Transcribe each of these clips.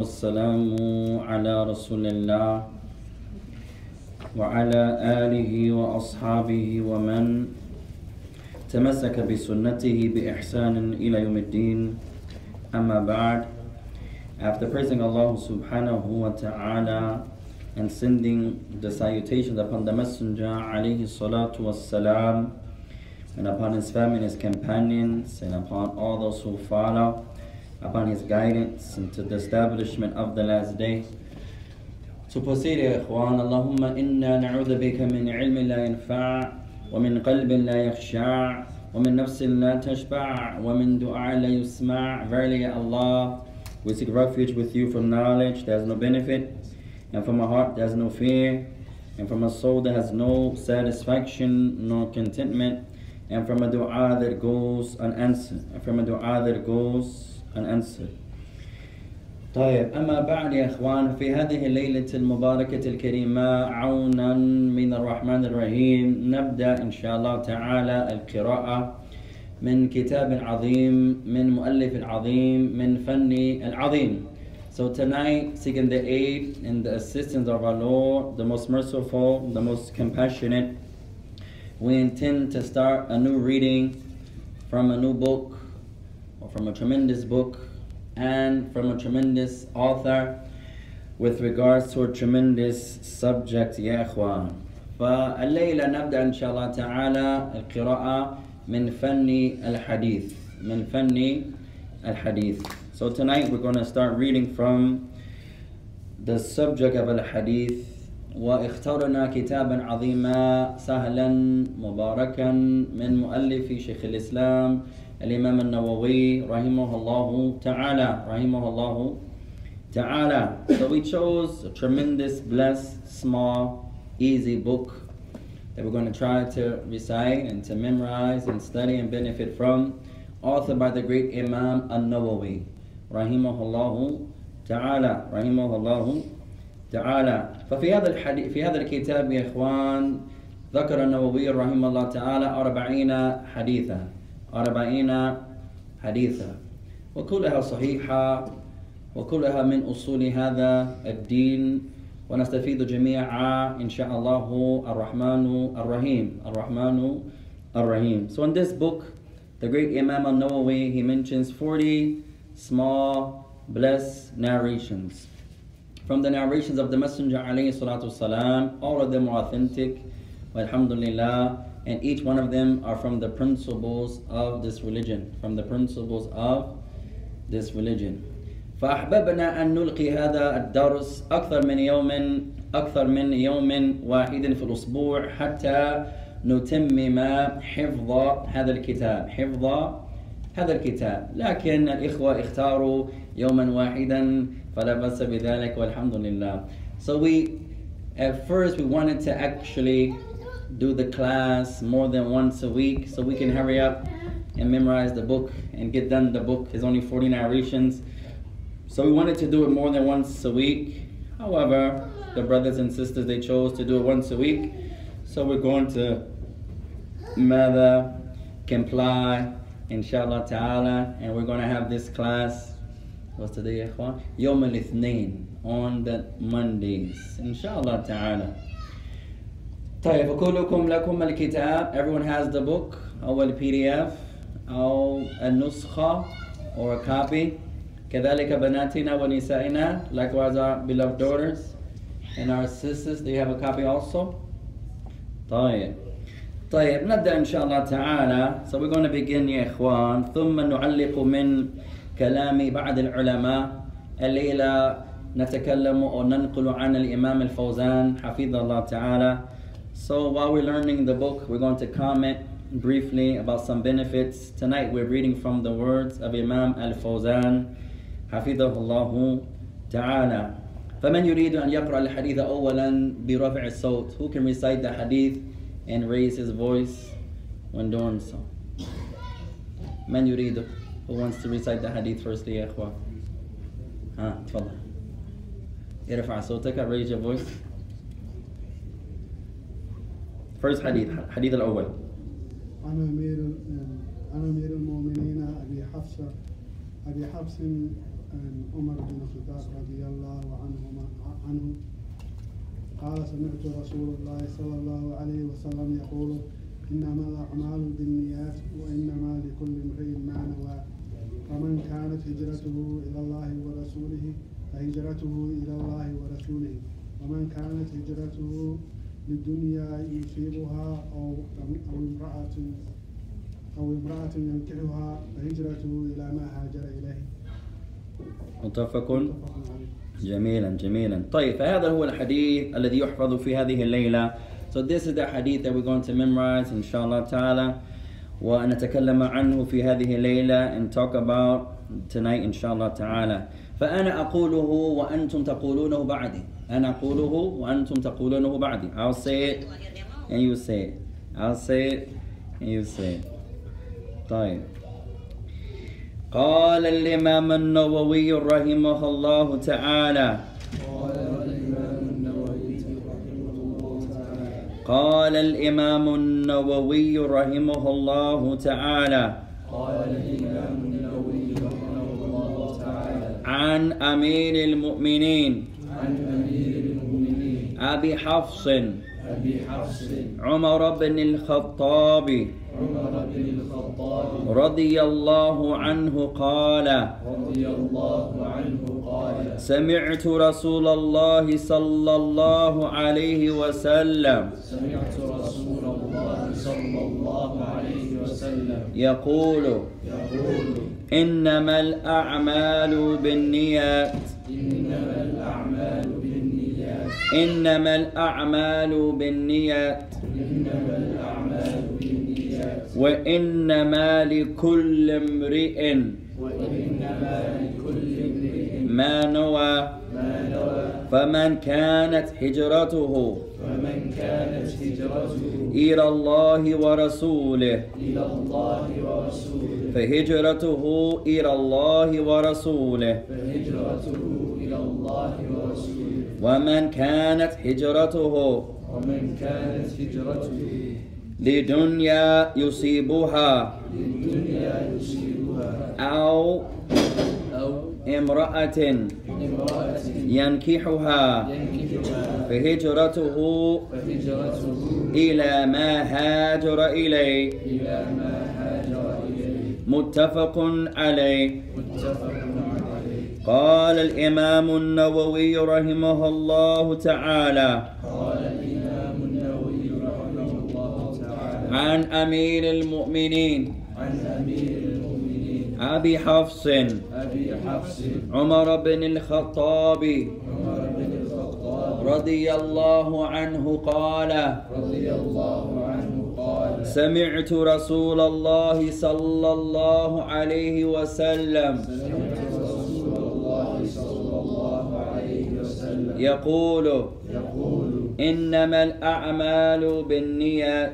والسلام على رسول الله وعلى آله وأصحابه ومن تمسك بسنته بإحسان إلى يوم الدين أما بعد After praising Allah subhanahu wa ta'ala and sending the salutations upon the Messenger alayhi salatu wassalam and upon his family and his companions and upon all those who follow upon his guidance into the establishment of the last day. To proceed, يا إخوان, اللهم إنا نعوذ بك من علم لا ينفع ومن قلب لا يخشع ومن نفس لا تشبع ومن دعاء لا يسمع. Verily, Allah, we seek refuge with you from knowledge that has no benefit, and from a heart that has no fear, and from a soul that has no satisfaction nor contentment, and from a dua that goes unanswered, and from a dua that goes unanswered. طيب أما بعد يا إخوان في هذه الليلة المباركة الكريمة عونا من الرحمن الرحيم نبدأ إن شاء الله تعالى القراءة من كتاب عظيم من مؤلف عظيم من فني العظيم So tonight, seeking the aid and the assistance of our Lord, the most merciful, the most compassionate, we intend to start a new reading from a new book from a tremendous book and from a tremendous author with regards to a tremendous subject يا إخوان فالليلة نبدأ إن شاء الله تعالى القراءة من فن الحديث من فن الحديث So tonight we're going to start reading from the subject of al-hadith واخترنا كتابا عظيما سهلا مباركا من مؤلف شيخ الإسلام الإمام النووي رحمه الله تعالى رحمه الله تعالى So we chose a tremendous, blessed, small, easy book that we're going to try to recite and to memorize and study and benefit from authored by the great Imam An-Nawawi رحمه الله تعالى رحمه الله تعالى ففي هذا الحديث في هذا الكتاب يا إخوان ذكر النووي رحمه الله تعالى أربعين حديثا أربعين حديثا وكلها صحيحة وكلها من أصول هذا الدين ونستفيد جميعا إن شاء الله الرحمن الرحيم الرحمن الرحيم So in this book the great Imam al-Nawawi he mentions 40 small blessed narrations from the narrations of the Messenger alayhi salatu wasalam, all of them are authentic alhamdulillah and each one of them are from the principles of this religion from the principles of this religion فأحببنا أن نلقي هذا الدرس أكثر من يوم أكثر من يوم واحد في الأسبوع حتى نتمم حفظ هذا الكتاب حفظ هذا الكتاب لكن الإخوة اختاروا يوما واحدا فلا بأس بذلك والحمد لله So we at first we wanted to actually do the class more than once a week so we can hurry up and memorize the book and get done the book. It's only 49 narrations. So we wanted to do it more than once a week. However, the brothers and sisters, they chose to do it once a week. So we're going to mother comply, inshallah ta'ala, and we're going to have this class, what's today, ikhwan? Yom al on the Mondays, inshallah ta'ala. طيب فكلكم لكم الكتاب. Everyone has the book. أو ال PDF أو النسخة or a copy. كذلك بناتنا ونسائنا. Likewise our beloved daughters and our sisters. They have a copy also? طيب. طيب نبدأ إن شاء الله تعالى. So we're going to begin يا إخوان. ثم نعلق من كلام بعض العلماء. الليلة نتكلم أو ننقل عن الإمام الفوزان. حفظه الله تعالى. So while we're learning the book, we're going to comment briefly about some benefits. Tonight we're reading from the words of Imam Al-Fawzan, حفظه الله تعالى. فمن يريد أن يقرأ الحديث أولا برفع الصوت Who can recite the hadith and raise his voice when doing so? من يريد Who wants to recite the hadith firstly يا إخوة؟ ها تفضل. ارفع صوتك raise your voice. First hadith, hadith الأول. عن أمير عن أمير المؤمنين أبي حفصة أبي حفص عمر بن الخطاب رضي الله عنهما عنه. قال سمعت رسول الله صلى الله عليه وسلم يقول إنما الأعمال بالنيات وإنما لكل امرئ ما نوى. فمن كانت هجرته إلى الله ورسوله فهجرته إلى الله ورسوله. ومن كانت هجرته للدنيا يصيبها أو أو امرأة أو امرأة ينكحها فهجرته إلى ما هاجر إليه. متفق؟ جميلا جميلا. طيب فهذا هو الحديث الذي يحفظ في هذه الليلة. So this is the hadith that we're going to memorize inshallah ta'ala. ونتكلم عنه في هذه الليلة and talk about tonight inshallah ta'ala. فأنا أقوله وأنتم تقولونه بعدي. أنا أقوله وأنتم تقولونه بعدي. I'll say it and you say it. I'll say it and you say it. طيب. قال الإمام النووي رحمه الله تعالى. قال الإمام النووي رحمه الله تعالى. قال الإمام النووي رحمه الله تعالى عن أمير المؤمنين. عن أمير أبي حفص. أبي حفص. عمر بن الخطاب. عمر بن الخطاب. رضي الله عنه قال. رضي الله عنه قال. سمعت رسول الله صلى الله عليه وسلم سمعت رسول الله صلى الله عليه وسلم يقول يقول إنما الأعمال بالنيات. إنما الأعمال بالنيات. وإنما لكل امرئ ما نوى. فمن كانت هجرته فمن كانت هجرته إلى الله ورسوله إلى الله ورسوله فهجرته إلى الله ورسوله. فهجرته إلى الله ورسوله. ومن كانت هجرته ومن كانت هجرته لدنيا يصيبها للدنيا يصيبها أو أو امرأة امرأة ينكحها ينكحها فهجرته فهجرته إلى ما هاجر إليه إلى ما هاجر إليه متفق عليه. متفق عليه قال الإمام النووي رحمه الله تعالى. قال الإمام النووي رحمه الله تعالى. عن أمير المؤمنين. عن أمير المؤمنين. أبي حفص. أبي حفص. عمر بن الخطاب. عمر بن الخطاب. رضي الله عنه قال. رضي الله عنه قال. سمعت رسول الله صلى الله عليه وسلم. سمعت يقول يقول إنما الأعمال بالنيات.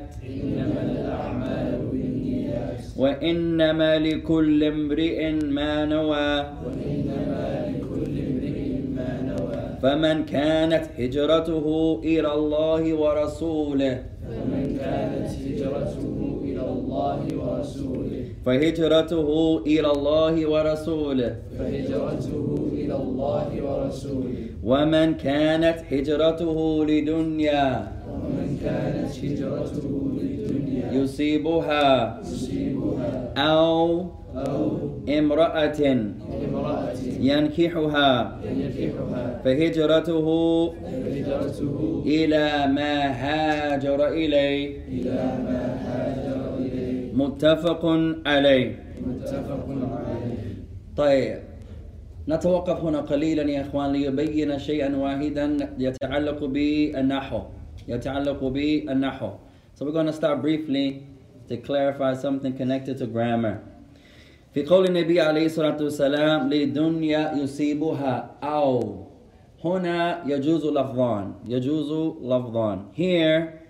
وإنما لكل امرئ ما نوى. وإنما لكل امرئ ما نوى فمن كانت هجرته إلى الله ورسوله. ومن كانت هجرته إلى الله ورسوله فهجرته إلى الله ورسوله. فهجرته إلى الله ورسوله. ومن كانت هجرته لدنيا ومن كانت هجرته للدنيا يصيبها يصيبها. أو أو امرأة امرأة ينكحها ينكحها. فهجرته فهجرته إلى ما هاجر إليه إلى ما هاجر إليه. متفق عليه. متفق عليه. طيب. نتوقف هنا قليلا يا اخوان ليبين شيئا واحدا يتعلق بالنحو يتعلق بالنحو So we're going to start briefly to clarify something connected to grammar. في قول النبي عليه الصلاة والسلام لدنيا يصيبها أو هنا يجوز لفظان يجوز لفظان Here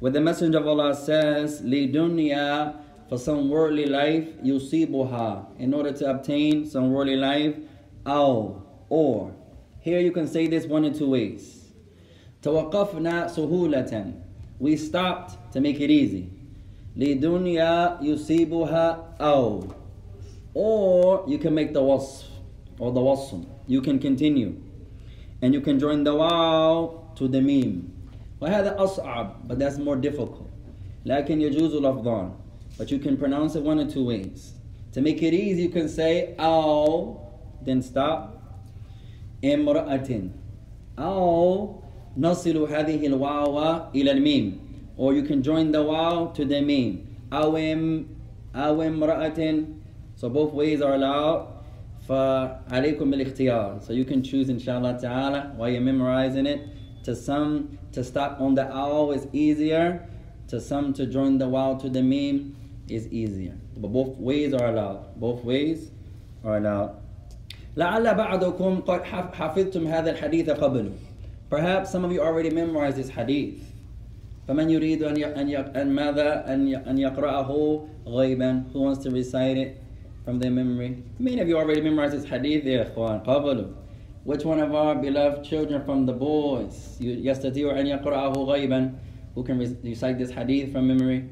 where the messenger of Allah says لدنيا for some worldly life يصيبها in order to obtain some worldly life أو, or. Here you can say this one in two ways. توقفنا سهولة. We stopped to make it easy. لدنيا يصيبها أو. Or you can make the waqf or the wasm. You can continue. And you can join the waw to the meem. وهذا أصعب but that's more difficult. لكن يجوز لفظان. But you can pronounce it one or two ways. To make it easy, you can say أو then stop امرأة أو نصل هذه الواو إلى الميم or you can join the واو to the meme أو ام أو امرأة so both ways are allowed فعليكم بالاختيار so you can choose inshallah ta'ala while you're memorizing it to some to stop on the owl is easier to some to join the wow to the meme is easier but both ways are allowed both ways are allowed لعل بعضكم قد حفظتم هذا الحديث قبل perhaps some of you already memorized this hadith فمن يريد أن أن ماذا أن أن يقرأه غيبا who wants to recite it from their memory many of you already memorized this hadith يا إخوان قبل which one of our beloved children from the boys يستطيع أن يقرأه غيبا who can recite this hadith from memory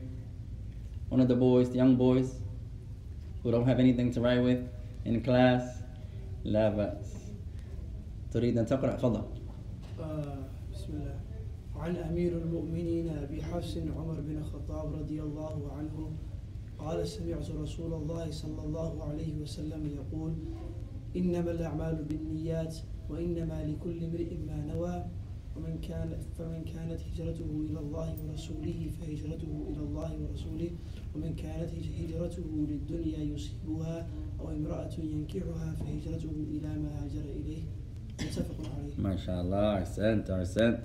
one of the boys the young boys who don't have anything to write with in class لا بأس. تريد أن تقرأ؟ فضل بسم الله. عن أمير المؤمنين أبي حفص عمر بن الخطاب رضي الله عنه قال سمعت رسول الله صلى الله عليه وسلم يقول إنما الأعمال بالنيات وإنما لكل امرئ ما نوى ومن كان فمن كانت هجرته إلى الله ورسوله فهجرته إلى الله ورسوله ومن كانت هجرته للدنيا يصيبها أو امرأة ينكحها فهجرته إلى ما هاجر إليه. متفق عليه. ما شاء الله أحسنت أحسنت.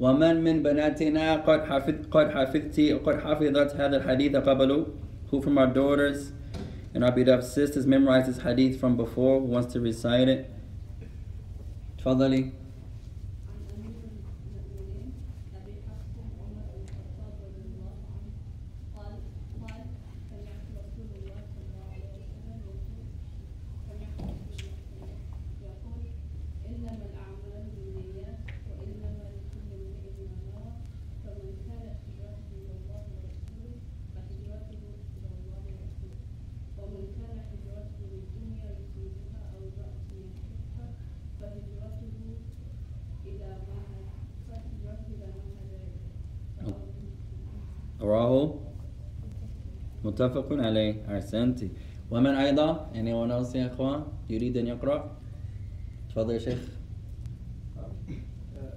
ومن من بناتنا قد حفظ قد حفظت قد حفظت هذا الحديث قبل؟ Who from our daughters? And our beloved sisters memorized this hadith from before who wants to recite it. تفضلي. متفق عليه. أحسنتي. ومن أيضا anyone else يا إخوان يريد أن يقرأ؟ تفضل يا شيخ.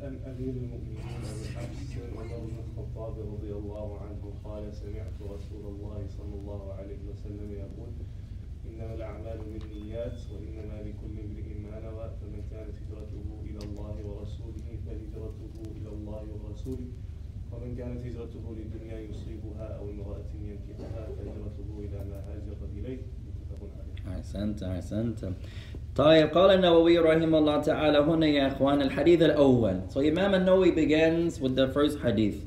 أمير المؤمنين أبي حفص عمر بن الخطاب رضي الله عنه قال سمعت رسول الله صلى الله عليه وسلم يقول إنما الأعمال بالنيات وإنما لكل امرئ ما نوى فمن كانت هجرته إلى الله ورسوله فهجرته إلى الله ورسوله ومن كانت هجرته لدنيا يصيبها أو امرأة ينكحها فهجرته إلى ما هاجر إليه. أحسنت أحسنت. طيب قال النووي رحمه الله تعالى هنا يا إخوان الحديث الأول. So Imam النووي begins with the first hadith.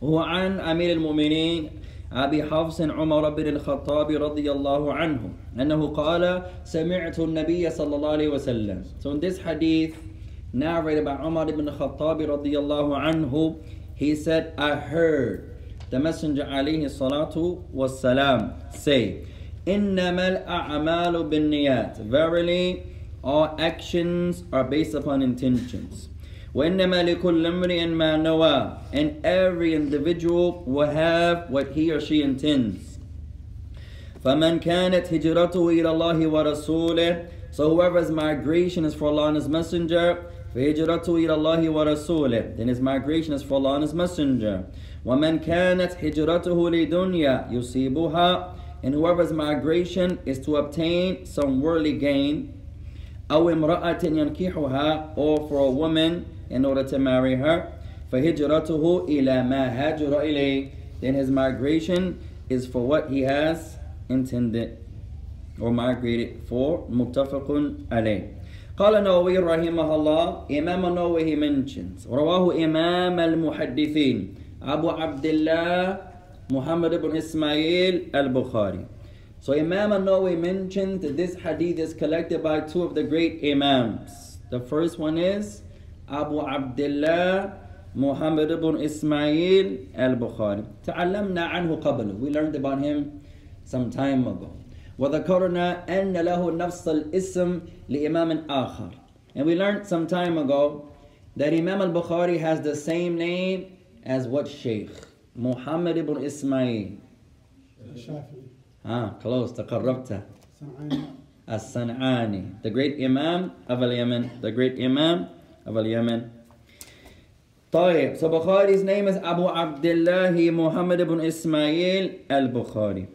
وهو عن أمير المؤمنين أبي حفص عمر بن الخطاب رضي الله عنه أنه قال سمعت النبي صلى الله عليه وسلم. So in this hadith narrated by Umar ibn Khattab رضي الله عنه He said, I heard the Messenger عليه الصلاة والسلام say, إنما الأعمال بالنيات. Verily, all actions are based upon intentions. وإنما لكل امرئ ما نوى. And every individual will have what he or she intends. فمن كانت هجرته إلى الله ورسوله So whoever's migration is for Allah and His Messenger, فهجرته إلى الله ورسوله then his migration is for Allah and his messenger ومن كانت هجرته لدنيا يصيبها and whoever's migration is to obtain some worldly gain أو امرأة ينكحها or for a woman in order to marry her فهجرته إلى ما هاجر إليه then his migration is for what he has intended or migrated for متفق عليه قال النووي رحمه الله إمام النووي mentions رواه إمام المحدثين أبو عبد الله محمد بن إسماعيل البخاري So Imam al-Nawawi mentioned that this hadith is collected by two of the great Imams. The first one is Abu Abdullah Muhammad ibn Ismail al-Bukhari. تعلمنا عنه قبل. We learned about him some time ago. وذكرنا أن له نفس الاسم لإمام آخر. And we learned some time ago that Imam al-Bukhari has the same name as what Sheikh? Muhammad ibn Ismail. Ah, close, تقربت. As-San'ani, the great Imam of al-Yemen, the great Imam of al-Yemen. طيب, so Bukhari's name is Abu Abdullah Muhammad ibn Ismail al-Bukhari.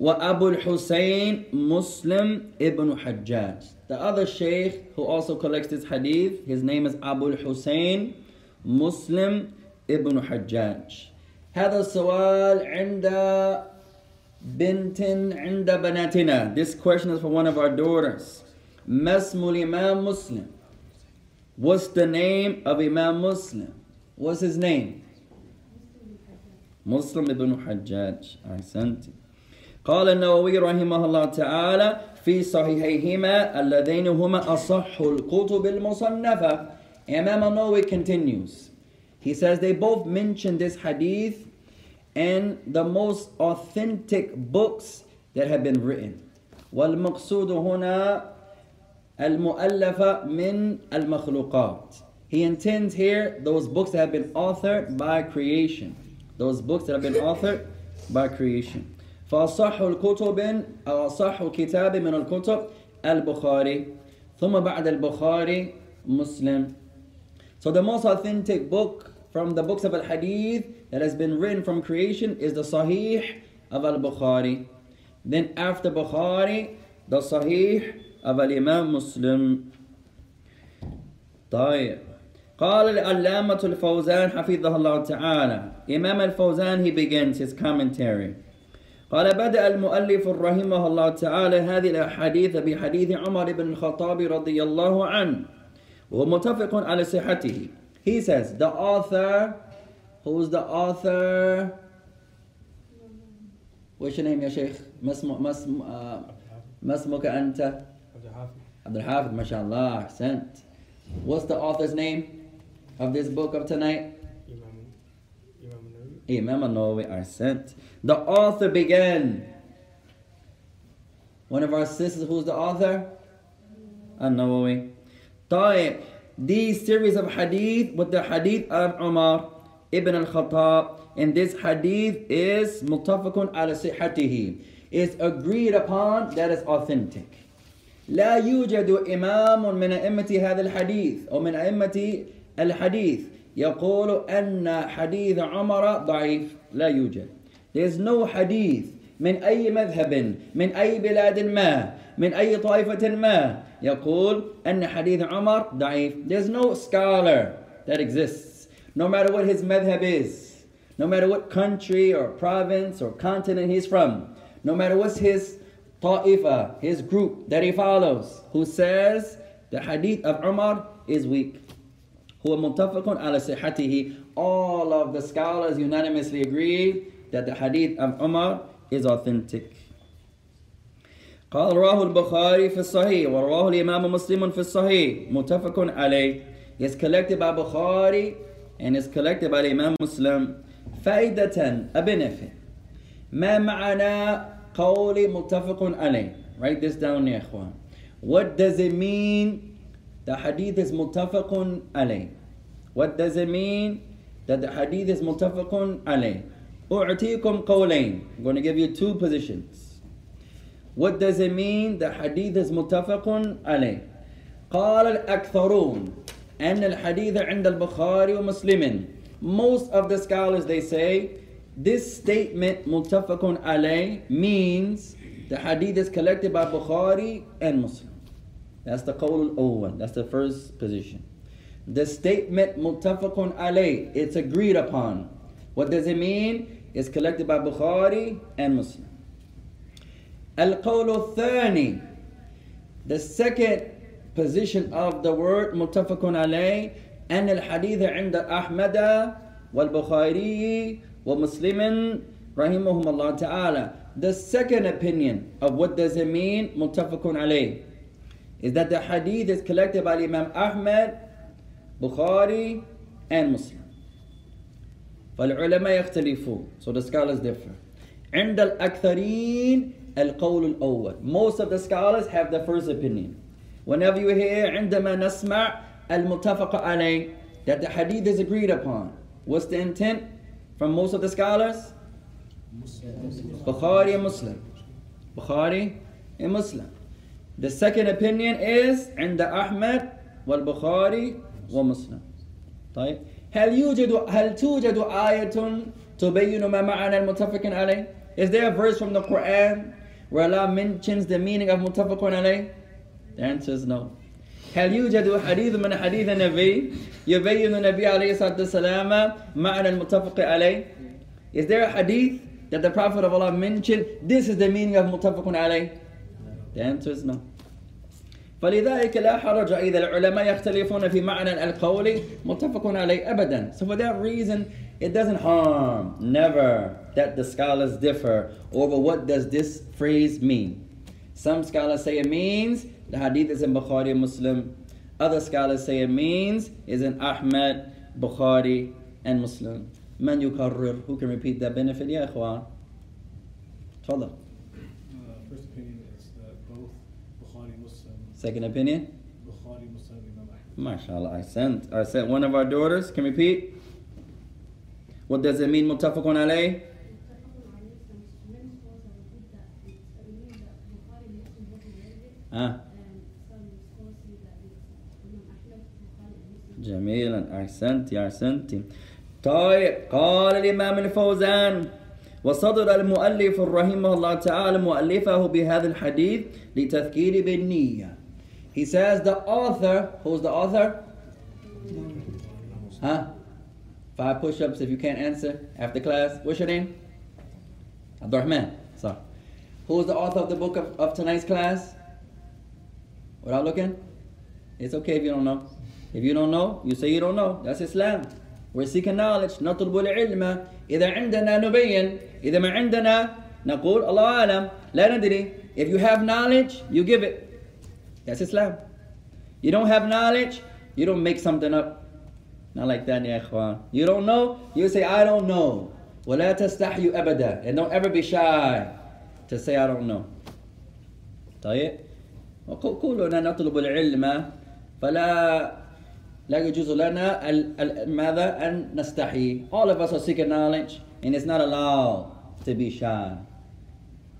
وأبو الحسين Muslim ibn Hajjaj. The other sheikh who also collects this hadith, his name is Abu al-Husayn Muslim ibn Hajjaj. هذا السؤال عند بنت عند بناتنا. This question is for one of our daughters. ما اسم الإمام مسلم? What's the name of Imam Muslim? What's his name? مسلم ibn Hajjaj. أحسنت. قال النووي رحمه الله تعالى في صحيحيهما اللذين هما أصح الكتب المصنفة Imam al-Nawawi continues. He says they both mention this hadith in the most authentic books that have been written. والمقصود هنا المؤلفة من المخلوقات. He intends here those books that have been authored by creation. Those books that have been authored by creation. فأصح الكتب أو أصح كتاب من الكتب البخاري ثم بعد البخاري مسلم So the most authentic book from the books of al-Hadith that has been written from creation is the Sahih of al-Bukhari. Then after Bukhari, the Sahih of al-Imam Muslim. طيب قال العلامة الفوزان حفظه الله تعالى Imam al-Fawzan he begins his commentary قال بدأ المؤلف رحمه الله تعالى هذه الأحاديث بحديث عمر بن الخطاب رضي الله عنه وهو متفق على صحته. He says the author who's the author? وش name يا شيخ ما اسمه ما اسم ما اسمك أنت عبد الحافظ عبد الحافظ ما شاء الله أحسنت What's the author's name of this book of tonight? إمام إمام النووي Imam al-Nawawi أحسنت The author began. One of our sisters, who's the author? An-Nawawi. طيب. These series of hadith with the hadith of Umar ibn al-Khattab. And this hadith is muttafaqun ala sihatihi. is agreed upon that is authentic. لا يوجد إمام من أئمة هذا الحديث أو من أئمة الحديث يقول أن حديث عمر ضعيف لا يوجد There's no hadith من أي مذهب من أي بلاد ما من أي طائفة ما يقول أن حديث عمر ضعيف There's no scholar that exists no matter what his madhab is no matter what country or province or continent he's from no matter what's his ta'ifa, his group that he follows, who says the hadith of Umar is weak. هو متفق على صحته. All of the scholars unanimously agree that the hadith of Umar is authentic. قال رواه البخاري في الصحيح ورواه الإمام مسلم في الصحيح متفق عليه is collected by Bukhari and is collected by Imam Muslim فائدة a benefit ما معنى قول متفق عليه write this down يا إخوان what does it mean the hadith is متفق عليه what does it mean that the hadith is متفق عليه أعطيكم قولين I'm going to give you two positions What does it mean the hadith is متفق عليه قال الأكثرون أن الحديث عند البخاري ومسلم Most of the scholars they say this statement متفق عليه means the hadith is collected by Bukhari and Muslim. That's the qawl al That's the first position. The statement متفق عليه it's agreed upon. What does it mean? It's collected by Bukhari and Muslim. القول الثاني The second position of the word متفق عليه أن الحديث عند أحمد والبخاري ومسلم رحمهم الله تعالى The second opinion of what does it mean متفق عليه is that the hadith is collected by Imam Ahmad, Bukhari and Muslim. فالعلماء يختلفون so the scholars differ عند الأكثرين القول الأول most of the scholars have the first opinion whenever you hear عندما نسمع al-muttafaqa alayh, that the hadith is agreed upon. What's the intent from most of the scholars? Bukhari and Muslim. Bukhari and Muslim. The second opinion is عند أحمد والبخاري ومسلم. طيب هل يوجد هل توجد آية تبين ما معنى المتفق عليه? Is there a verse from the Quran where Allah mentions the meaning of متفق عليه? The answer is no. هل يوجد حديث من حديث النبي يبين النبي عليه الصلاة والسلام معنى المتفق عليه? Is there a hadith that the Prophet of Allah mentioned, this is the meaning of متفق عليه? The answer is no. فلذلك لا حرج إذا العلماء يختلفون في معنى القول متفق عليه أبدا. So for that reason, it doesn't harm, never, that the scholars differ over what does this phrase mean. Some scholars say it means the hadith is in Bukhari Muslim. Other scholars say it means is in Ahmad, Bukhari, and Muslim. من يكرر? Who can repeat that benefit? يا إخوان. تفضل. Uh, first opinion is that both Bukhari Muslim, Second opinion? Bukhari Muslim, Imam Ahmad. MashaAllah. I sent, I sent one of our daughters. Can repeat? What does it mean, muttafaqun alayh? Ah, جميلا أحسنت يا أحسنتي طيب قال الإمام الفوزان وصدر المؤلف رحمه الله تعالى مؤلفه بهذا الحديث لتذكير بالنية He says the author, who's the author? Huh? Five push-ups if you can't answer after class. What's your name? Abdurrahman. Sorry. Who's the author of the book of, of tonight's class? Without looking? It's okay if you don't know. If you don't know, you say you don't know. That's Islam. We're seeking knowledge. نطلب العلم. إذا عندنا نبين. إذا ما عندنا نقول الله أعلم. لا ندري. If you have knowledge, you give it. That's Islam. You don't have knowledge, you don't make something up. Not like that, ya ikhwan. You don't know, you say, I don't know. ولا تستحيوا أبدا. And don't ever be shy to say, I don't know. طيب وكلنا نطلب العلم فلا لا يجوز لنا ال- ال- ماذا أن نستحي. All of us are seeking knowledge and it's not allowed to be shy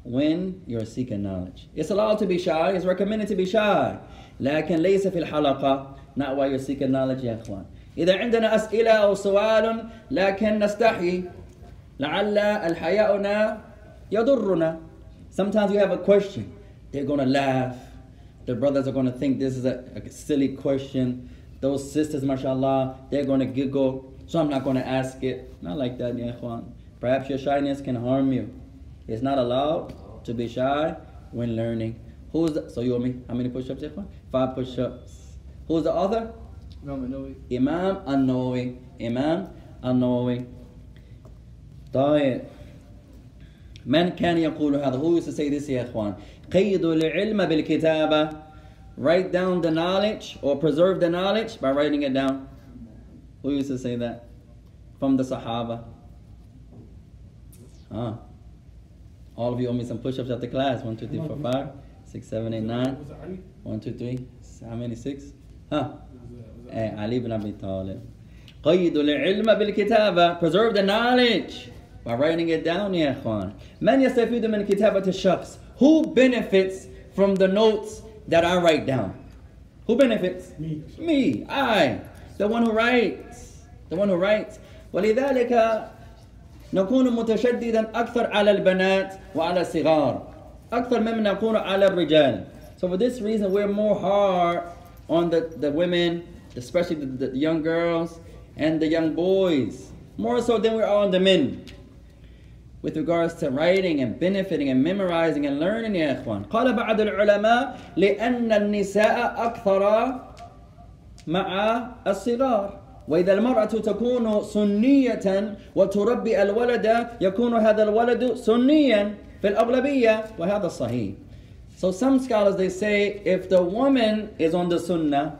when you're seeking knowledge. It's allowed to be shy, it's recommended to be shy. لكن ليس في الحلقة not while you're seeking knowledge يا إخوان. إذا عندنا أسئلة أو سؤال لكن نستحي لعل الحياؤنا يضرنا. Sometimes you have a question, they're gonna laugh. The brothers are gonna think this is a, a silly question. Those sisters, mashallah, they're gonna giggle. So I'm not gonna ask it. Not like that, ya ikhwan. Perhaps your shyness can harm you. It's not allowed to be shy when learning. Who's the, so you and me? How many push-ups, ikhwan? Five push-ups. Who's the author? Imam An-Nawawi. Imam An-Nawawi. طيب من كان يقول هذا who used to say this يا إخوان قيدوا العلم بالكتابة write down the knowledge or preserve the knowledge by writing it down who used to say that from the Sahaba ah all of you owe me some push-ups after class. One, two, three, four, five, six, seven, eight, nine. One, two, three. How many? Six. Huh? Hey, eh, Ali ibn Abi Talib. قيد العلم بالكتابة preserve the knowledge by writing it down يا إخوان من يستفيد من كتابة الشخص who benefits from the notes that I write down who benefits me me I the one who writes the one who writes ولذلك نكون متشددا أكثر على البنات وعلى الصغار أكثر مما نكون على الرجال so for this reason we're more hard on the, the women especially the, the young girls and the young boys more so than we are on the men with regards to writing and benefiting and memorizing and learning يا إخوان قال بعض العلماء لأن النساء أكثر مع الصغار وإذا المرأة تكون سنية وتربي الولد يكون هذا الولد سنيا في الأغلبية وهذا صحيح So some scholars they say if the woman is on the sunnah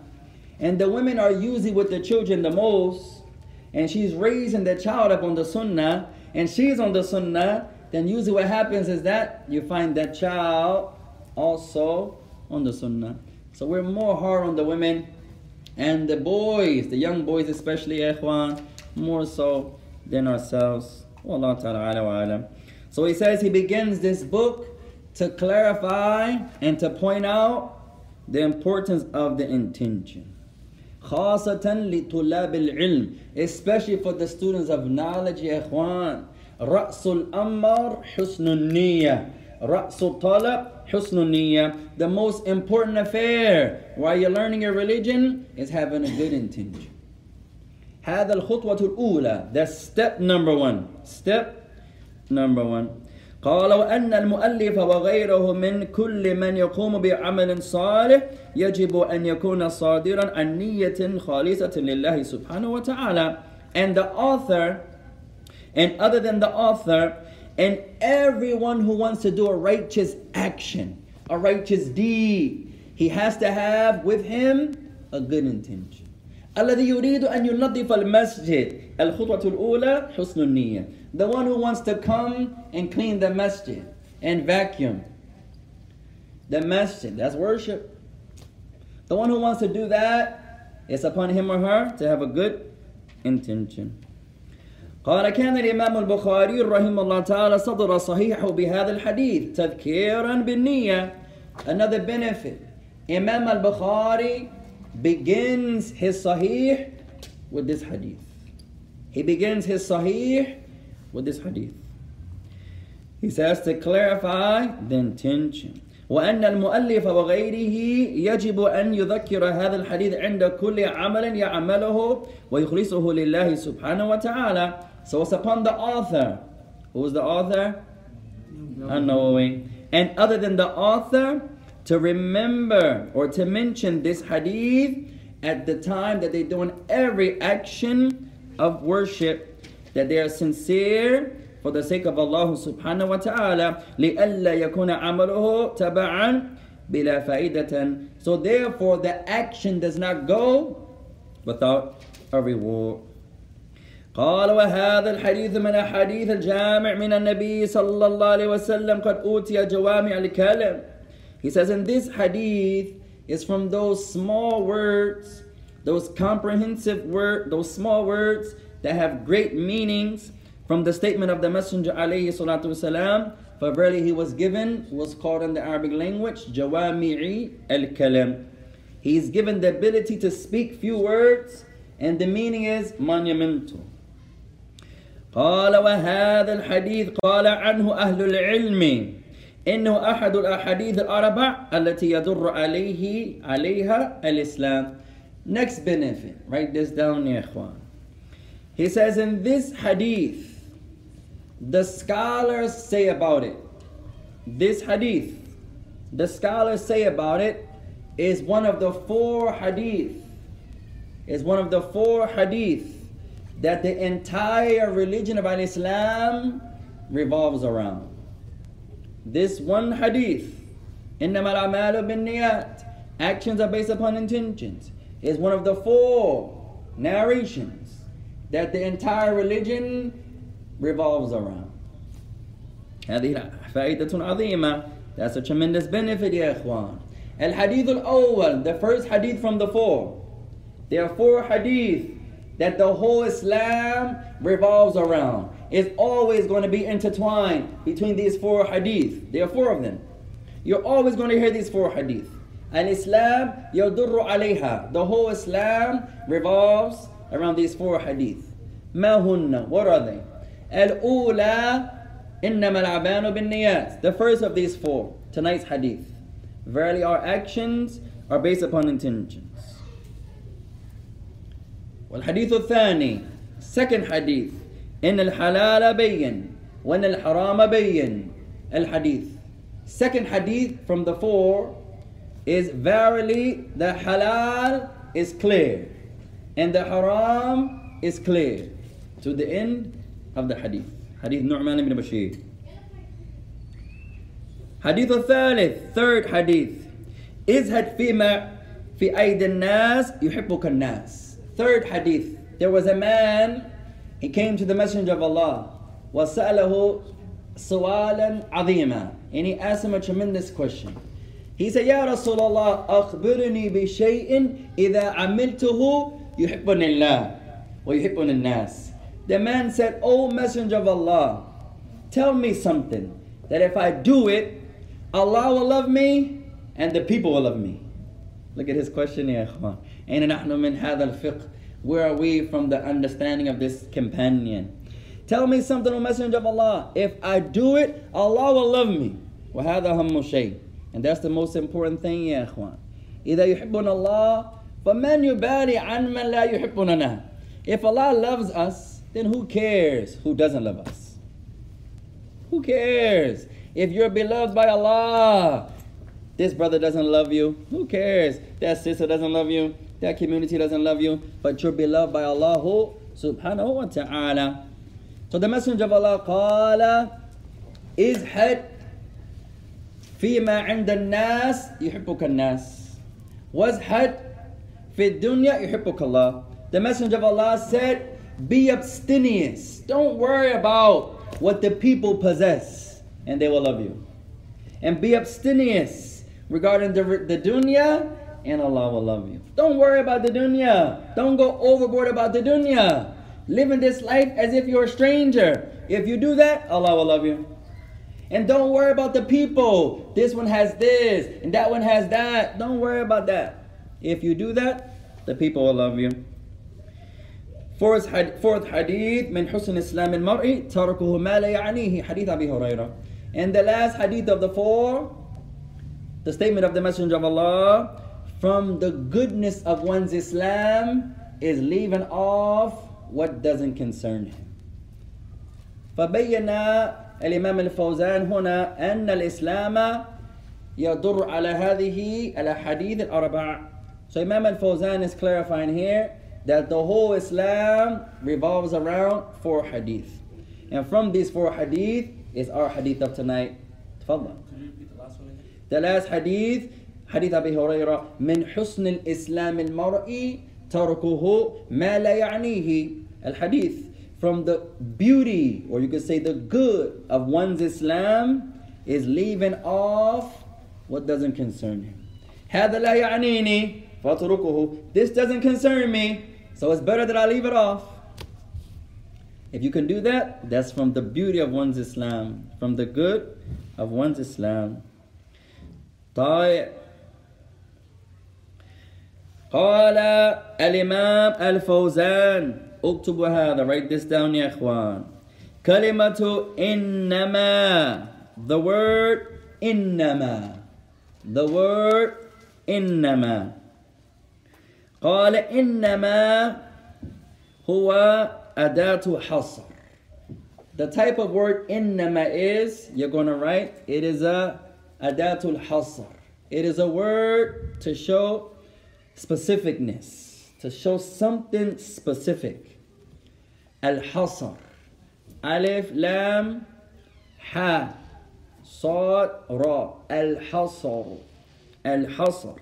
and the women are usually with the children the most and she's raising the child up on the sunnah and she's on the sunnah then usually what happens is that you find that child also on the sunnah. So we're more hard on the women And the boys, the young boys especially, ikhwan, more so than ourselves. Wallahu ta'ala ala wa alam. So he says he begins this book to clarify and to point out the importance of the intention. خاصة لطلاب العلم especially for the students of knowledge يا إخوان رأس الأمر حسن النية رأس الطلب حسن النية the most important affair while you're learning your religion is having a good intention هذا الخطوة الأولى that's step number one step number one قال وأن المؤلف وغيره من كل من يقوم بعمل صالح يجب أن يكون صادرا عن نية خالصة لله سبحانه وتعالى and the author and other than the author and everyone who wants to do a righteous action a righteous deed he has to have with him a good intention الذي يريد أن ينظف المسجد الخطوة الأولى حسن النية the one who wants to come and clean the masjid and vacuum the masjid that's worship the one who wants to do that it's upon him or her to have a good intention قال كان الإمام البخاري رحمه الله تعالى صدر صحيحه بهذا الحديث تذكيرا بالنية another benefit Imam al-Bukhari begins his Sahih with this hadith. He begins his Sahih with this hadith. He says to clarify the intention. وأن المؤلف وغيره يجب أن يذكر هذا الحديث عند كل عمل يعمله ويخلصه لله سبحانه وتعالى. So it's upon the author. Who's the author? An-Nawawi. And other than the author, to remember or to mention this hadith at the time that they're doing every action of worship, that they are sincere for the sake of Allah subhanahu wa ta'ala, لِأَلَّا يَكُونَ عَمَلُهُ تَبَعًا بِلَا فَائِدَةً So therefore the action does not go without a reward. قال وهذا الحديث من أحاديث الجامع من النبي صلى الله عليه وسلم قد أوتي جوامع الكلم He says, in this hadith is from those small words, those comprehensive words, those small words that have great meanings from the statement of the Messenger alayhi salatu wasalam. For verily he was given, was called in the Arabic language, Jawami'i al-Kalam. He's given the ability to speak few words, and the meaning is monumental. قال وهذا الحديث قال عنه أهل العلم إنه أحد الأحاديث الأربع التي يدر عليه عليها الإسلام. Next benefit, write this down يا إخوان. He says in this hadith, the scholars say about it, this hadith, the scholars say about it, is one of the four hadith, is one of the four hadith that the entire religion of Islam revolves around. This one hadith, إنما الأعمال بالنيات, actions are based upon intentions, is one of the four narrations that the entire religion revolves around. هذه فائدة عظيمة. That's a tremendous benefit يا إخوان. الحديث الأول, the first hadith from the four. There are four hadith that the whole Islam revolves around. It's always going to be intertwined between these four hadith. There are four of them. You're always going to hear these four hadith. And Islam, yadurru alayha. The whole Islam revolves around these four hadith. Mahunna, what are they? Al-ula, inna al-abanu bin niyat. The first of these four, tonight's hadith. Verily our actions are based upon intention. والحديث الثاني second hadith إن الحلال بين وإن الحرام بين الحديث second hadith from the four is verily the halal is clear and the haram is clear to the end of the hadith hadith Nu'man ibn Bashir حديث الثالث third hadith ازهد فيما في أيدي الناس يحبك الناس third hadith there was a man he came to the messenger of Allah وسأله سوالا عظيما and he asked him a tremendous question He said, Ya Rasulullah, أخبرني بشيء إذا عملته يحبني الله ويحبني الناس. The man said, O Messenger of Allah, tell me something that if I do it, Allah will love me and the people will love me. Look at his question here, إخوان. أين نحن من هذا الفقه? Where are we from the understanding of this companion? Tell me something, O Messenger of Allah. If I do it, Allah will love me. وهذا هم شيء. And that's the most important thing, يا إخوان. إذا يحبنا الله فمن يبالي عن من لا يحبنا If Allah loves us, then who cares who doesn't love us? Who cares? If you're beloved by Allah, this brother doesn't love you, who cares? That sister doesn't love you, that community doesn't love you, but you're beloved by Allah who subhanahu wa ta'ala. So the Messenger of Allah قال ازهد فيما عند الناس يحبك الناس وازهد في الدنيا يحبك الله The Messenger of Allah said, be abstemious. Don't worry about what the people possess and they will love you. And be abstemious regarding the, the dunya and Allah will love you. Don't worry about the dunya. Don't go overboard about the dunya. Living this life as if you're a stranger. If you do that, Allah will love you. And don't worry about the people. This one has this and that one has that. Don't worry about that. If you do that, the people will love you. Fourth, fourth hadith من حسن إسلام المرء تركه ما لا يعنيه حديث أبي هريرة. And the last hadith of the four, the statement of the Messenger of Allah, from the goodness of one's Islam is leaving off what doesn't concern him. فبين الإمام الفوزان هنا أن الإسلام يضر على هذه الأحاديث الأربع. So Imam al-Fawzan is clarifying here that the whole Islam revolves around four hadith. And from these four hadith is our hadith of tonight. تفضل. The last hadith, hadith Abi Hurairah, من حسن الإسلام المرء تركه ما لا يعنيه. Al-hadith, from the beauty, or you could say the good of one's Islam, is leaving off what doesn't concern him. هذا لا يعنيني فاتركه. This doesn't concern me, so it's better that I leave it off. If you can do that, that's from the beauty of one's Islam, from the good of one's Islam. طيب قال الإمام الفوزان اكتبوا هذا write this down يا إخوان كلمة إنما the word إنما the word إنما قال إنما هو أداة حصر the type of word إنما is you're going to write it is a أداة الحصر it is a word to show specificness to show something specific الحصر ألف لام ح صاد را الحصر الحصر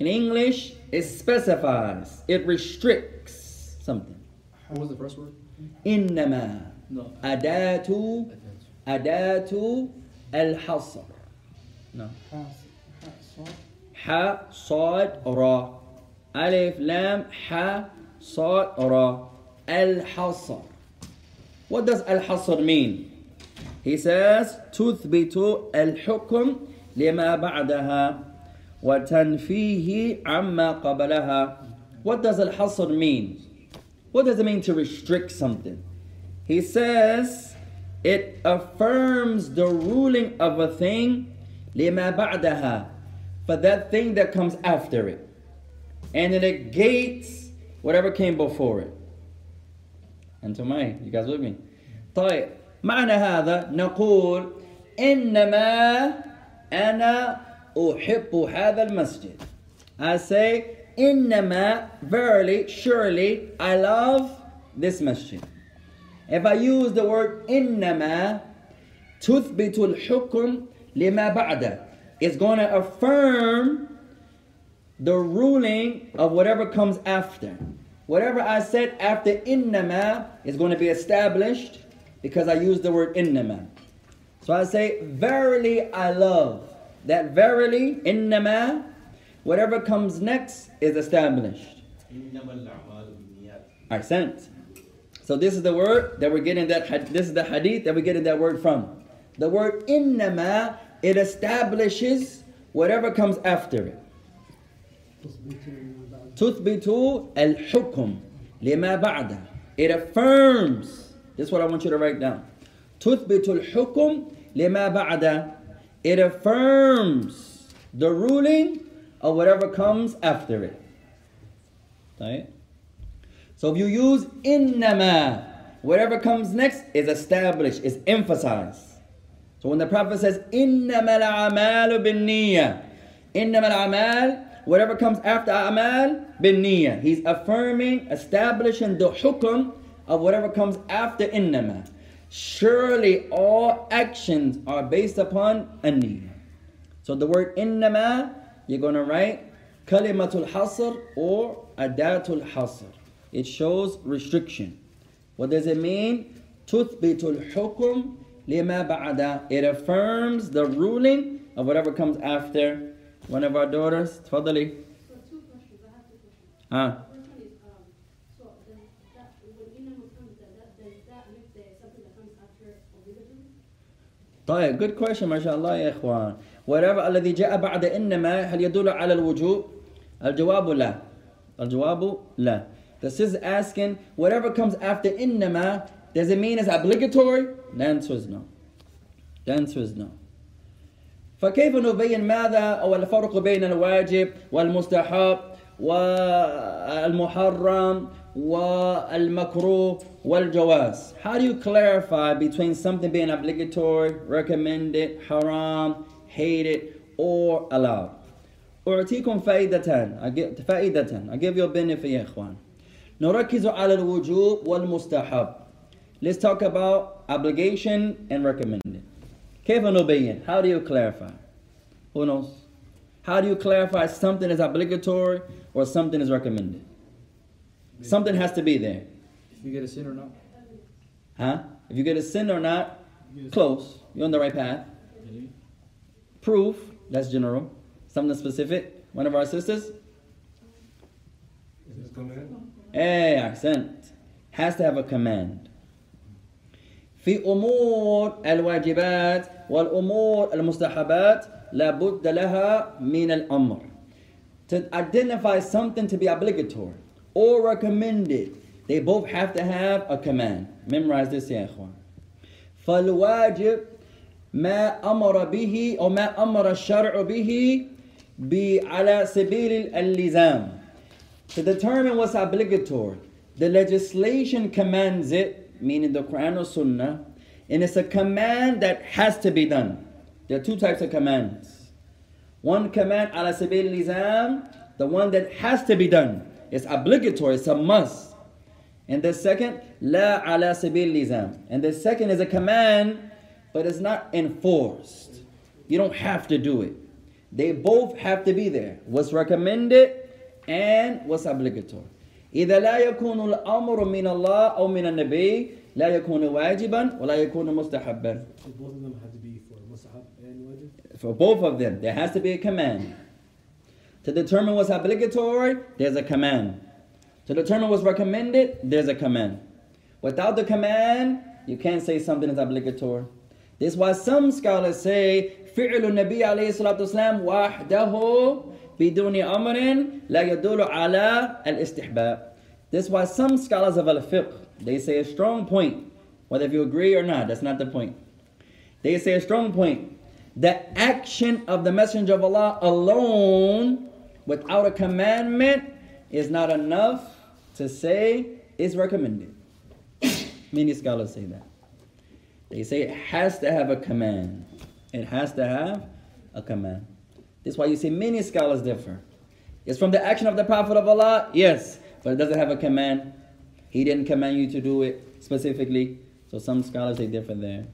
In English, it specifies, it restricts something. What was the first word? إنما No. أداة أداة الحصر no. ح صاد را ألف لام ح صاد را الحصر What does الحصر mean? He says تثبت الحكم لما بعدها وتنفيه عما قبلها What does الحصر mean? What does it mean to restrict something? He says it affirms the ruling of a thing لما بعدها for that thing that comes after it. And it negates whatever came before it. أنتم معي؟ You guys with me? طيب معنى هذا نقول إنما أنا أحب هذا المسجد. I say إنما verily surely I love this masjid. If I use the word إنما تثبت الحكم لما بعده is going to affirm the ruling of whatever comes after. Whatever I said after innama is going to be established because I used the word innama. So I say, verily I love. That verily, innama, whatever comes next is established. I sent. So this is the word that we're getting that, this is the hadith that we're getting that word from. The word innama it establishes whatever comes after it. تثبت ما بعد تثبت الحكم لما بعده. It affirms. This is what I want you to write down. تثبت الحكم لما بعده. It affirms the ruling of whatever comes after it. Right? So if you use innama, whatever comes next is established, is emphasized. So when the Prophet says al-amalu bin niyyah, innama al-amal, whatever comes after amal bin he's affirming, establishing the hukum of whatever comes after innama. Surely all actions are based upon a niyyah. So the word innama, you're going to write kalimatul hasr or adatul hasr. It shows restriction. What does it mean? Tuthbitul hukum lima ba'da. It affirms the ruling of whatever comes after. One of our daughters, tfadali. So two questions. I have two questions. Ah, First one is, um, so does that, when inama comes, does that, does that make the something that comes after obligatory? طيب good question ما شاء الله يا اخوان whatever الذي جاء بعد انما هل يدل على الوجوب الجواب لا الجواب لا this is asking whatever comes after انما does it mean it's obligatory the answer is no the answer is no فكيف نبين ماذا أو الفرق بين الواجب والمستحب والمحرم والمكروه والجواز How do you clarify between something being obligatory, recommended, haram, hated, or allowed? أعطيكم فائدتان فائدتان I give you a benefit يا إخوان نركز على الوجوب والمستحب Let's talk about obligation and recommended. Kevin obeying, how do you clarify? Who knows? How do you clarify something is obligatory or something is recommended? Something has to be there. If you get a sin or not. Huh? If you get a sin or not, close. You're on the right path. Proof, that's general. Something specific. One of our sisters? Is this a command? Hey, accent. Has to have a command. في أمور الواجبات والأمور المستحبات لابد لها من الأمر. To identify something to be obligatory or recommended, they both have to have a command. Memorize this يا إخوان. فالواجب ما أمر به أو ما أمر الشرع به على سبيل اللزام. To determine what's obligatory, the legislation commands it, meaning the Quran or Sunnah, and it's a command that has to be done. There are two types of commands. One command, ala sabil lizam, the one that has to be done. It's obligatory, it's a must. And the second, la ala sabil lizam. And the second is a command, but it's not enforced. You don't have to do it. They both have to be there. What's recommended and what's obligatory. إذا لا يكون الأمر من الله أو من النبي لا يكون واجبا ولا يكون مستحبا. So both of them have to be for mustahab and wajib. For both of them, there has to be a command. To determine what's obligatory, there's a command. To determine what's recommended, there's a command. Without the command, you can't say something is obligatory. This is why some scholars say فعل النبي عليه الصلاة والسلام وحده بدون أمر لا يدل على الاستحباب. This is why some scholars of al-fiqh, they say a strong point, whether if you agree or not, that's not the point. They say a strong point. The action of the Messenger of Allah alone, without a commandment, is not enough to say is recommended. Many scholars say that. They say it has to have a command. It has to have a command. This is why you see many scholars differ. It's from the action of the Prophet of Allah, yes, but it doesn't have a command. He didn't command you to do it specifically. So some scholars they differ there.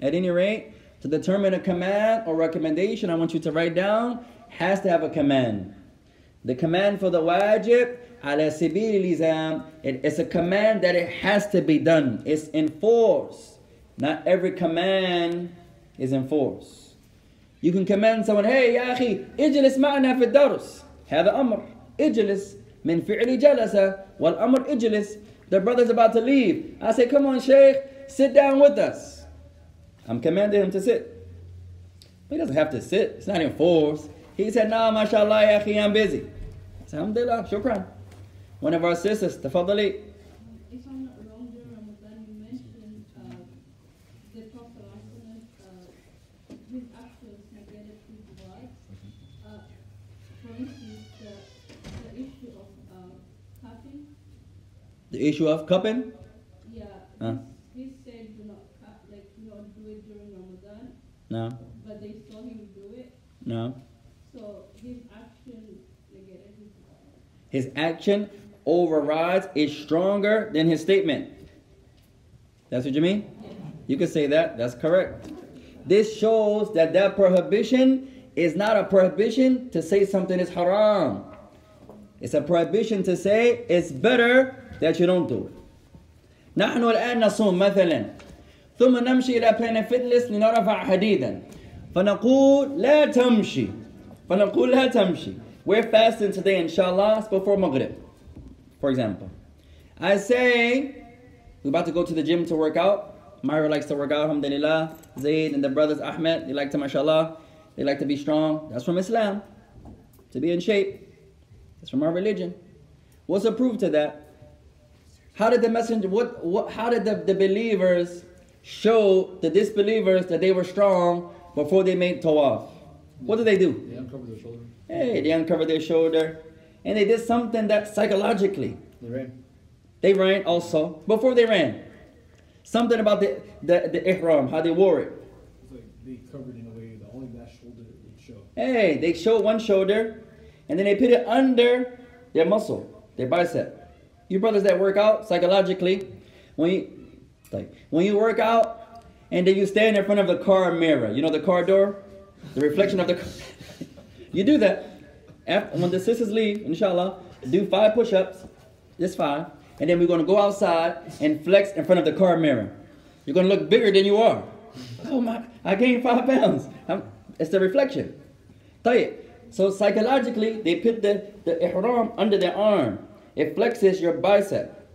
At any rate, to determine a command or recommendation, I want you to write down has to have a command. The command for the wajib, ala it- it's a command that it has to be done. It's enforced. Not every command is in force. You can command someone, hey يا أخي اجلس معنا في الدرس. هذا أمر. اجلس من فعل جلس والأمر اجلس. The brother's about to leave. I say, come on, Sheikh, sit down with us. I'm commanding him to sit. But he doesn't have to sit. It's not in force. He said, nah, mashallah, ya akhi, I'm busy. I said, alhamdulillah, shukran. One of our sisters, tafadali. The issue of cupping. Yeah, Huh? he, said do not cut, like do not do it during Ramadan, No, but they saw him do it. no. So his action his. His action overrides is stronger than his statement. That's what you mean? Yeah. You can say that. That's correct. This shows that that prohibition is not a prohibition to say something is haram. It's a prohibition to say it's better that you don't do it. نحن الآن نصوم مثلا ثم نمشي إلى Planet Fitness لنرفع حديدا. فنقول لا تمشي. فنقول لا تمشي. We're fasting today inshallah before Maghrib for example. I say we're about to go to the gym to work out. Myra likes to work out alhamdulillah. Zaid and the brothers Ahmed they like to mashallah they like to be strong. That's from Islam. To be in shape. That's from our religion. What's approved to that? How did the messenger what, what how did the, the believers show the disbelievers that they were strong before they made tawaf what did they do They uncovered their shoulder. hey they uncovered their shoulder and they did something that psychologically They ran. they ran also before they ran something about the the, the ihram how they wore it It's like they covered in a way that only that shoulder would show. hey they showed one shoulder and then they put it under their muscle their bicep you brothers that work out psychologically, when you like when you work out and then you stand in front of the car mirror, you know the car door, the reflection of the car. you do that. After, when the sisters leave, inshallah, do five push-ups, just five, and then we're gonna go outside and flex in front of the car mirror. You're gonna look bigger than you are. Oh my! I gained five pounds. I'm, it's the reflection. So psychologically, they put the, the ihram under their arm It flexes your bicep.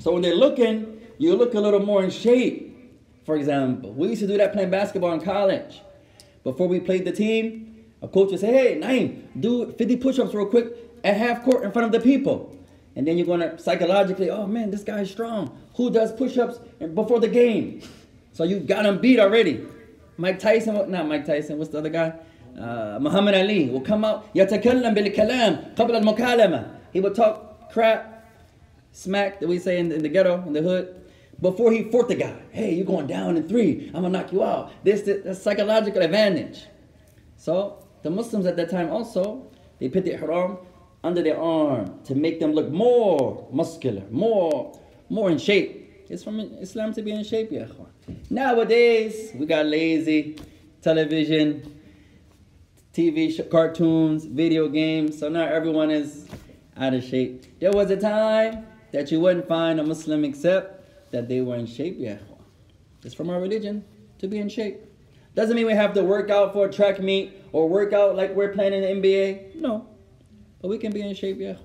So when they're looking, you look a little more in shape. For example, we used to do that playing basketball in college. Before we played the team, a coach would say, hey, Naeem, do 50 push-ups real quick at half court in front of the people. And then you're gonna psychologically, oh man, this guy's strong. Who does push-ups before the game? So you got him beat already. Mike Tyson, what- not Mike Tyson, what's the other guy? Uh, Muhammad Ali will come out يتكلم بالكلام قبل المكالمة. He would talk crap, smack that we say in, in the ghetto, in the hood, before he fought the guy. Hey, you're going down in three. I'm gonna knock you out. This, this that's psychological advantage. So the Muslims at that time also they put the ihram under their arm to make them look more muscular, more more in shape. It's from Islam to be in shape, ikhwan. Nowadays we got lazy television, TV cartoons, video games. So now everyone is out of shape. There was a time that you wouldn't find a Muslim except that they were in shape, Yeah. It's from our religion to be in shape. Doesn't mean we have to work out for a track meet or work out like we're playing in the NBA. No. But we can be in shape, yeah.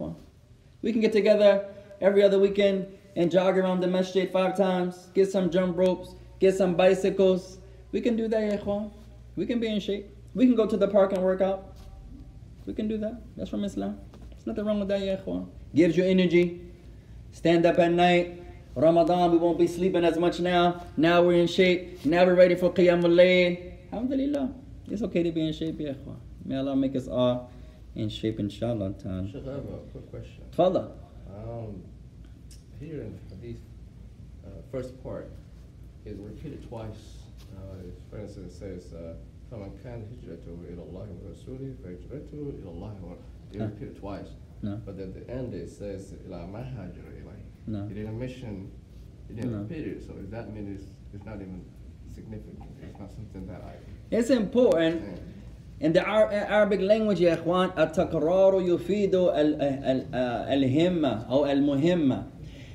We can get together every other weekend and jog around the masjid five times, get some jump ropes, get some bicycles. We can do that, yeah. We can be in shape. We can go to the park and work out. We can do that. That's from Islam. There's nothing wrong with that, yeah, ikhwan. Gives you energy. Stand up at night. Ramadan, we won't be sleeping as much now. Now we're in shape. Now we're ready for Qiyamul Layl. Alhamdulillah. It's okay to be in shape, ya ikhwan. May Allah make us all in shape, inshallah. ta'ala. Sheikh, I have a quick question. Tfadal. Um, here in the hadith, uh, first part is repeated twice. Uh, for instance, it says, uh, فَمَنْ كَانَ هِجْرَتُهُ إِلَى اللَّهِ وَرَسُولِهِ فَهِجْرَتُهُ إِلَى اللَّهِ وَرَسُولِهِ It Huh. repeated twice. No. But at the end it says, إِلَى مَا هَاجَرَ إِلَيْهِ No. He didn't mention, he didn't No. repeat it, so does that mean it's, it's not even significant? It's not something that I... It's important in the Ar- Arabic language, يا إخوان, التكرار يفيد ال- ال- uh, الهمة أو المهمة.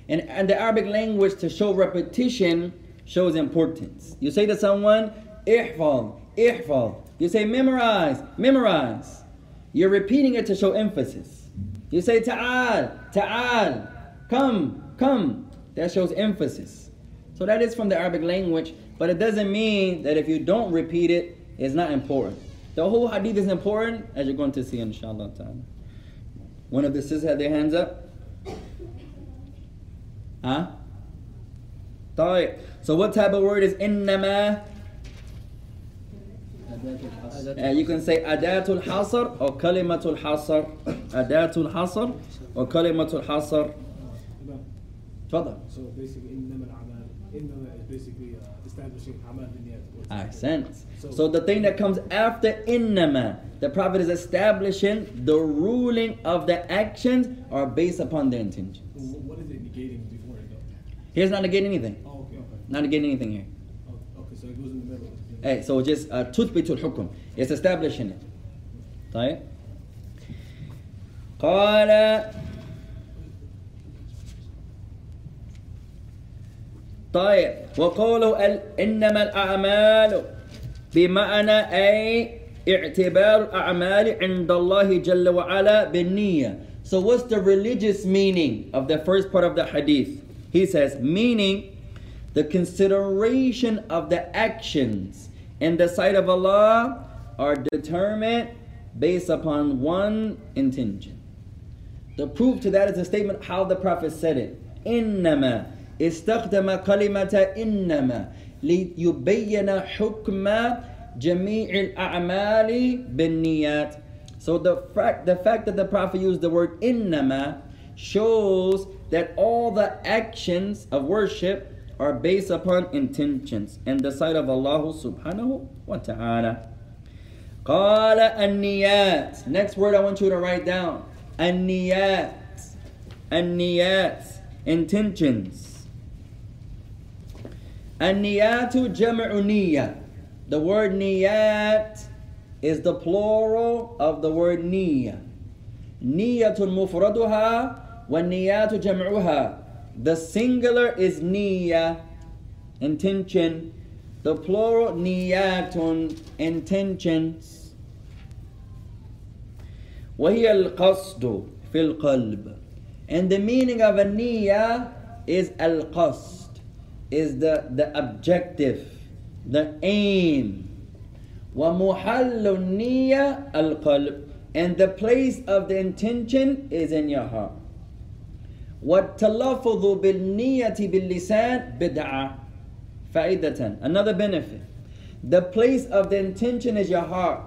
In, in the Arabic language, to show repetition shows importance. You say to someone, ihfal, ihfal. You say memorize, memorize. You're repeating it to show emphasis. You say, Ta'al, Ta'al, come, come. That shows emphasis. So that is from the Arabic language, but it doesn't mean that if you don't repeat it, it's not important. The whole hadith is important, as you're going to see, inshallah. Ta'ala. One of the sisters had their hands up. Huh? So what type of word is innama? Uh, you can say adatul hasr or kalimatul hasr. Adatul hasr or kalimatul hasr. Imam, تفضل. So basically, إنما الأعمال, إنما is basically uh, establishing أعمال بالنيات. Ahsant. So the thing that comes after innama, the Prophet is establishing the ruling of the actions are based upon the intention. Wh- What is it negating before it though? Here's not negating anything. Oh, okay, okay. Not negating anything here. the middle. Hey, so just uh, تثبت الحكم. It's establishing it. طيب. قال طيب وقوله ال- إنما الأعمال بمعنى أي اعتبار الأعمال عند الله جل وعلا بالنية So what's the religious meaning of the first part of the hadith? He says, meaning the consideration of the actions in the sight of Allah are determined based upon one intention. The proof to that is the statement how the Prophet said it. إنما استخدم كلمة إنما ليبين حكم جميع الأعمال بالنيات. So the fact, the fact that the Prophet used the word إنما shows that all the actions of worship are based upon intentions in the sight of Allah subhanahu wa ta'ala. قال النيات. Next word I want you to write down. النيات. النيات. Intentions. النيات جمع نية. The word niyat is the plural of the word نية. نية مفردها والنيات جمعها. The singular is نية, intention. The plural نيات, intentions. وهي القصد في القلب. And the meaning of a niyyah is al-qasd, is the, the objective, the aim. ومحل النية القلب. And the place of the intention is in your heart. والتلفظ بالنية باللسان بدعة. فائدة. Another benefit. The place of the intention is your heart.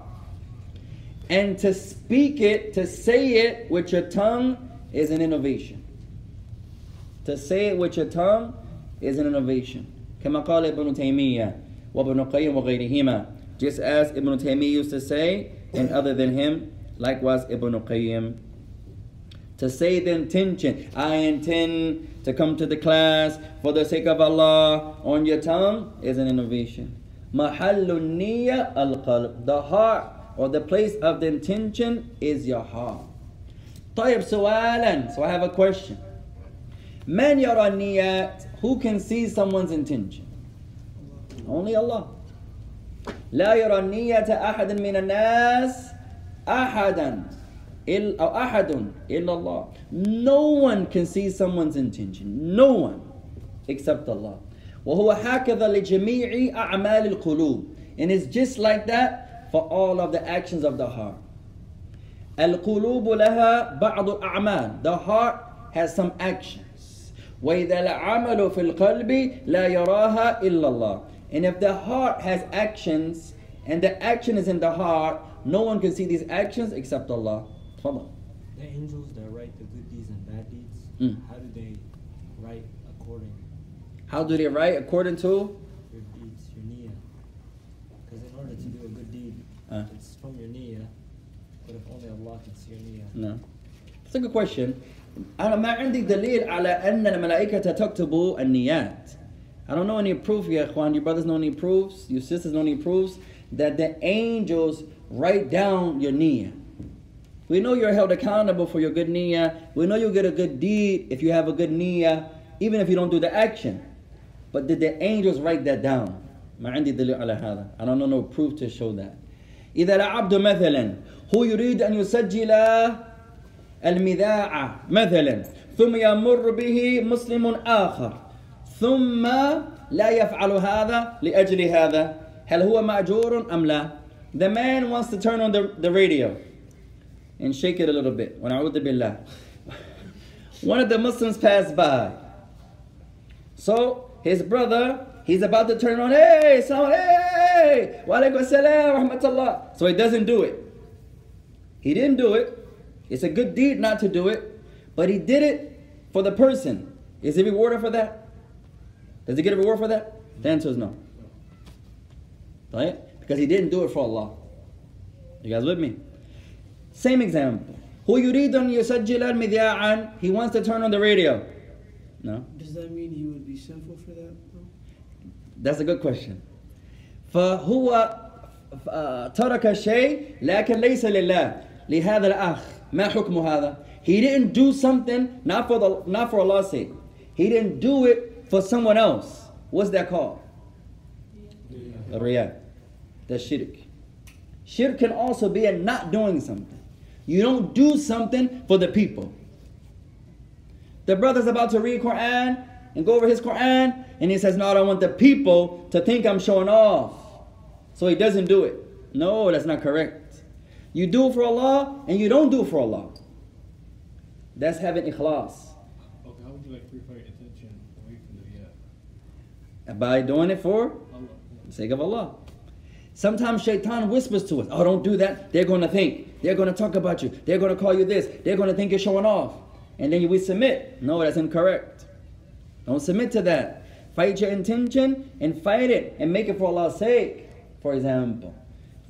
And to speak it, to say it with your tongue is an innovation. To say it with your tongue is an innovation. كما قال ابن تيمية وابن القيم وغيرهما. Just as Ibn Taymiyyah used to say, and other than him, likewise Ibn Qayyim. To say the intention, I intend to come to the class for the sake of Allah on your tongue is an innovation. Mahallun niyya al-qalb. The heart or the place of the intention is your heart. طيب سؤالا So I have a question. من يرى النيات? Who can see someone's intention? Only Allah. لا يرى النية أحد من الناس أحدا إل أو أحد إلا الله. No one can see someone's intention. No one except Allah. وهو هكذا لجميع أعمال القلوب. And it's just like that for all of the actions of the heart. القلوب لها بعض الأعمال. The heart has some actions. وإذا العمل في القلب لا يراها إلا الله. And if the heart has actions and the action is in the heart, no one can see these actions except Allah. تفضل. The angels that write the good deeds and bad deeds, Mm. how do they write according How do they write? According to your deeds, your niyyah? Because in order to do a good deed, Uh. it's from your niyyah. But if only Allah can see your niyyah. No. It's a good question. أنا ما عندي دليل على أن الملائكة تكتب النيات. I don't know any proof يا إخوان. Your brothers know any proofs? Your sisters know any proofs? That the angels write down your niyyah. We know you're held accountable for your good niyyah. We know you'll get a good deed if you have a good niyyah, even if you don't do the action. But did the angels write that down? ما عندي دليل على هذا I don't know no proof to show that إذا العبد مثلا هو يريد أن يسجل المذاعة مثلا ثم يمر به مسلم آخر ثم لا يفعل هذا لأجل هذا هل هو مأجور أم لا The man wants to turn on the, the radio and shake it a little bit. One of the Muslims passed by. So his brother, he's about to turn around, hey, salam, hey, wa salam, rahmatullah. So he doesn't do it. He didn't do it. It's a good deed not to do it, but he did it for the person. Is he rewarded for that? Does he get a reward for that? The answer is no. Right? Because he didn't do it for Allah. You guys with me? Same example. Who يريد أن يسجل المذياعا He wants to turn on the radio. No? Does that mean he would be sinful for that? though? That's a good question. فهو آه، ترك شيء لكن ليس لله لهذا الأخ ما حكم هذا He didn't do something not for the not for Allah's sake. He didn't do it for someone else. What's that called? Riyah. That's shirk. Shirk can also be a not doing something. you don't do something for the people. The brother's about to read Quran and go over his Quran, and he says, No, I don't want the people to think I'm showing off. So he doesn't do it. No, that's not correct. You do it for Allah and you don't do it for Allah. That's having ikhlas. Okay, how would you like purify your intention away from the riya? By doing it for Allah. the sake of Allah. Sometimes shaitan whispers to us, Oh, don't do that. They're going to think. They're going to talk about you. They're going to call you this. They're going to think you're showing off. And then we submit. No, that's incorrect. Don't submit to that. Fight your intention and fight it and make it for Allah's sake, for example.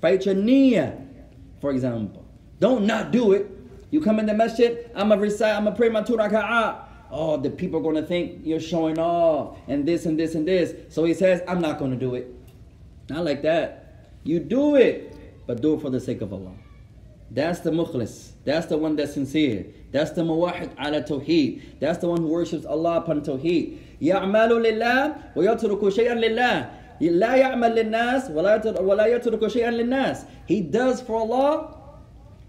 Fight your niyyah, for example. Don't not do it. You come in the masjid, I'm going to recite, I'm going to pray my two raka'ah. Oh, the people are going to think you're showing off and this and this and this. So he says, I'm not going to do it. Not like that. You do it, but do it for the sake of Allah. That's the mukhlis. That's the one that's sincere. That's the muwahid ala tawheed. That's the one who worships Allah upon tawheed. يعمل لله ويترك شيئا لله. لا يعمل للناس ولا يتر- ولا يترك شيئا للناس. He does for Allah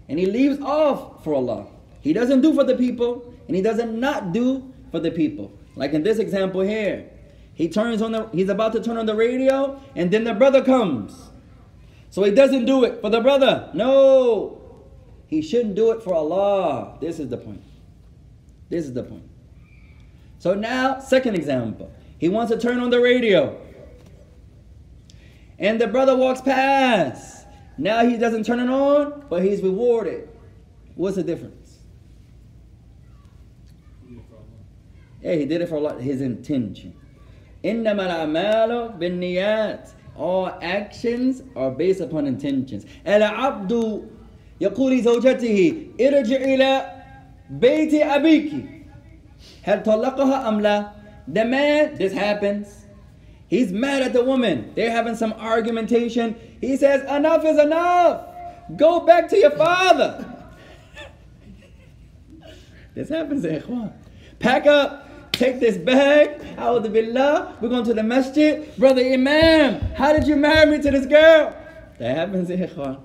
and he leaves off for Allah. He doesn't do for the people and he doesn't not do for the people. Like in this example here. He turns on the he's about to turn on the radio and then the brother comes. So he doesn't do it for the brother. No. He shouldn't do it for Allah. This is the point. This is the point. So now, second example. He wants to turn on the radio. And the brother walks past. Now he doesn't turn it on, but he's rewarded. What's the difference? Yeah, for Allah. Yeah, he did it for Allah, his intention. إنما الأعمال بالنيات. All actions are based upon intentions. العبد يقول لزوجته ارجع إلى بيت أبيك. هل طلقها أم لا? The man, this happens. He's mad at the woman. They're having some argumentation. He says, Enough is enough. Go back to your father. this happens, ikhwan. Pack up, take this bag. A'udhu billah. We're going to the masjid. Brother Imam, how did you marry me to this girl? That happens, ikhwan.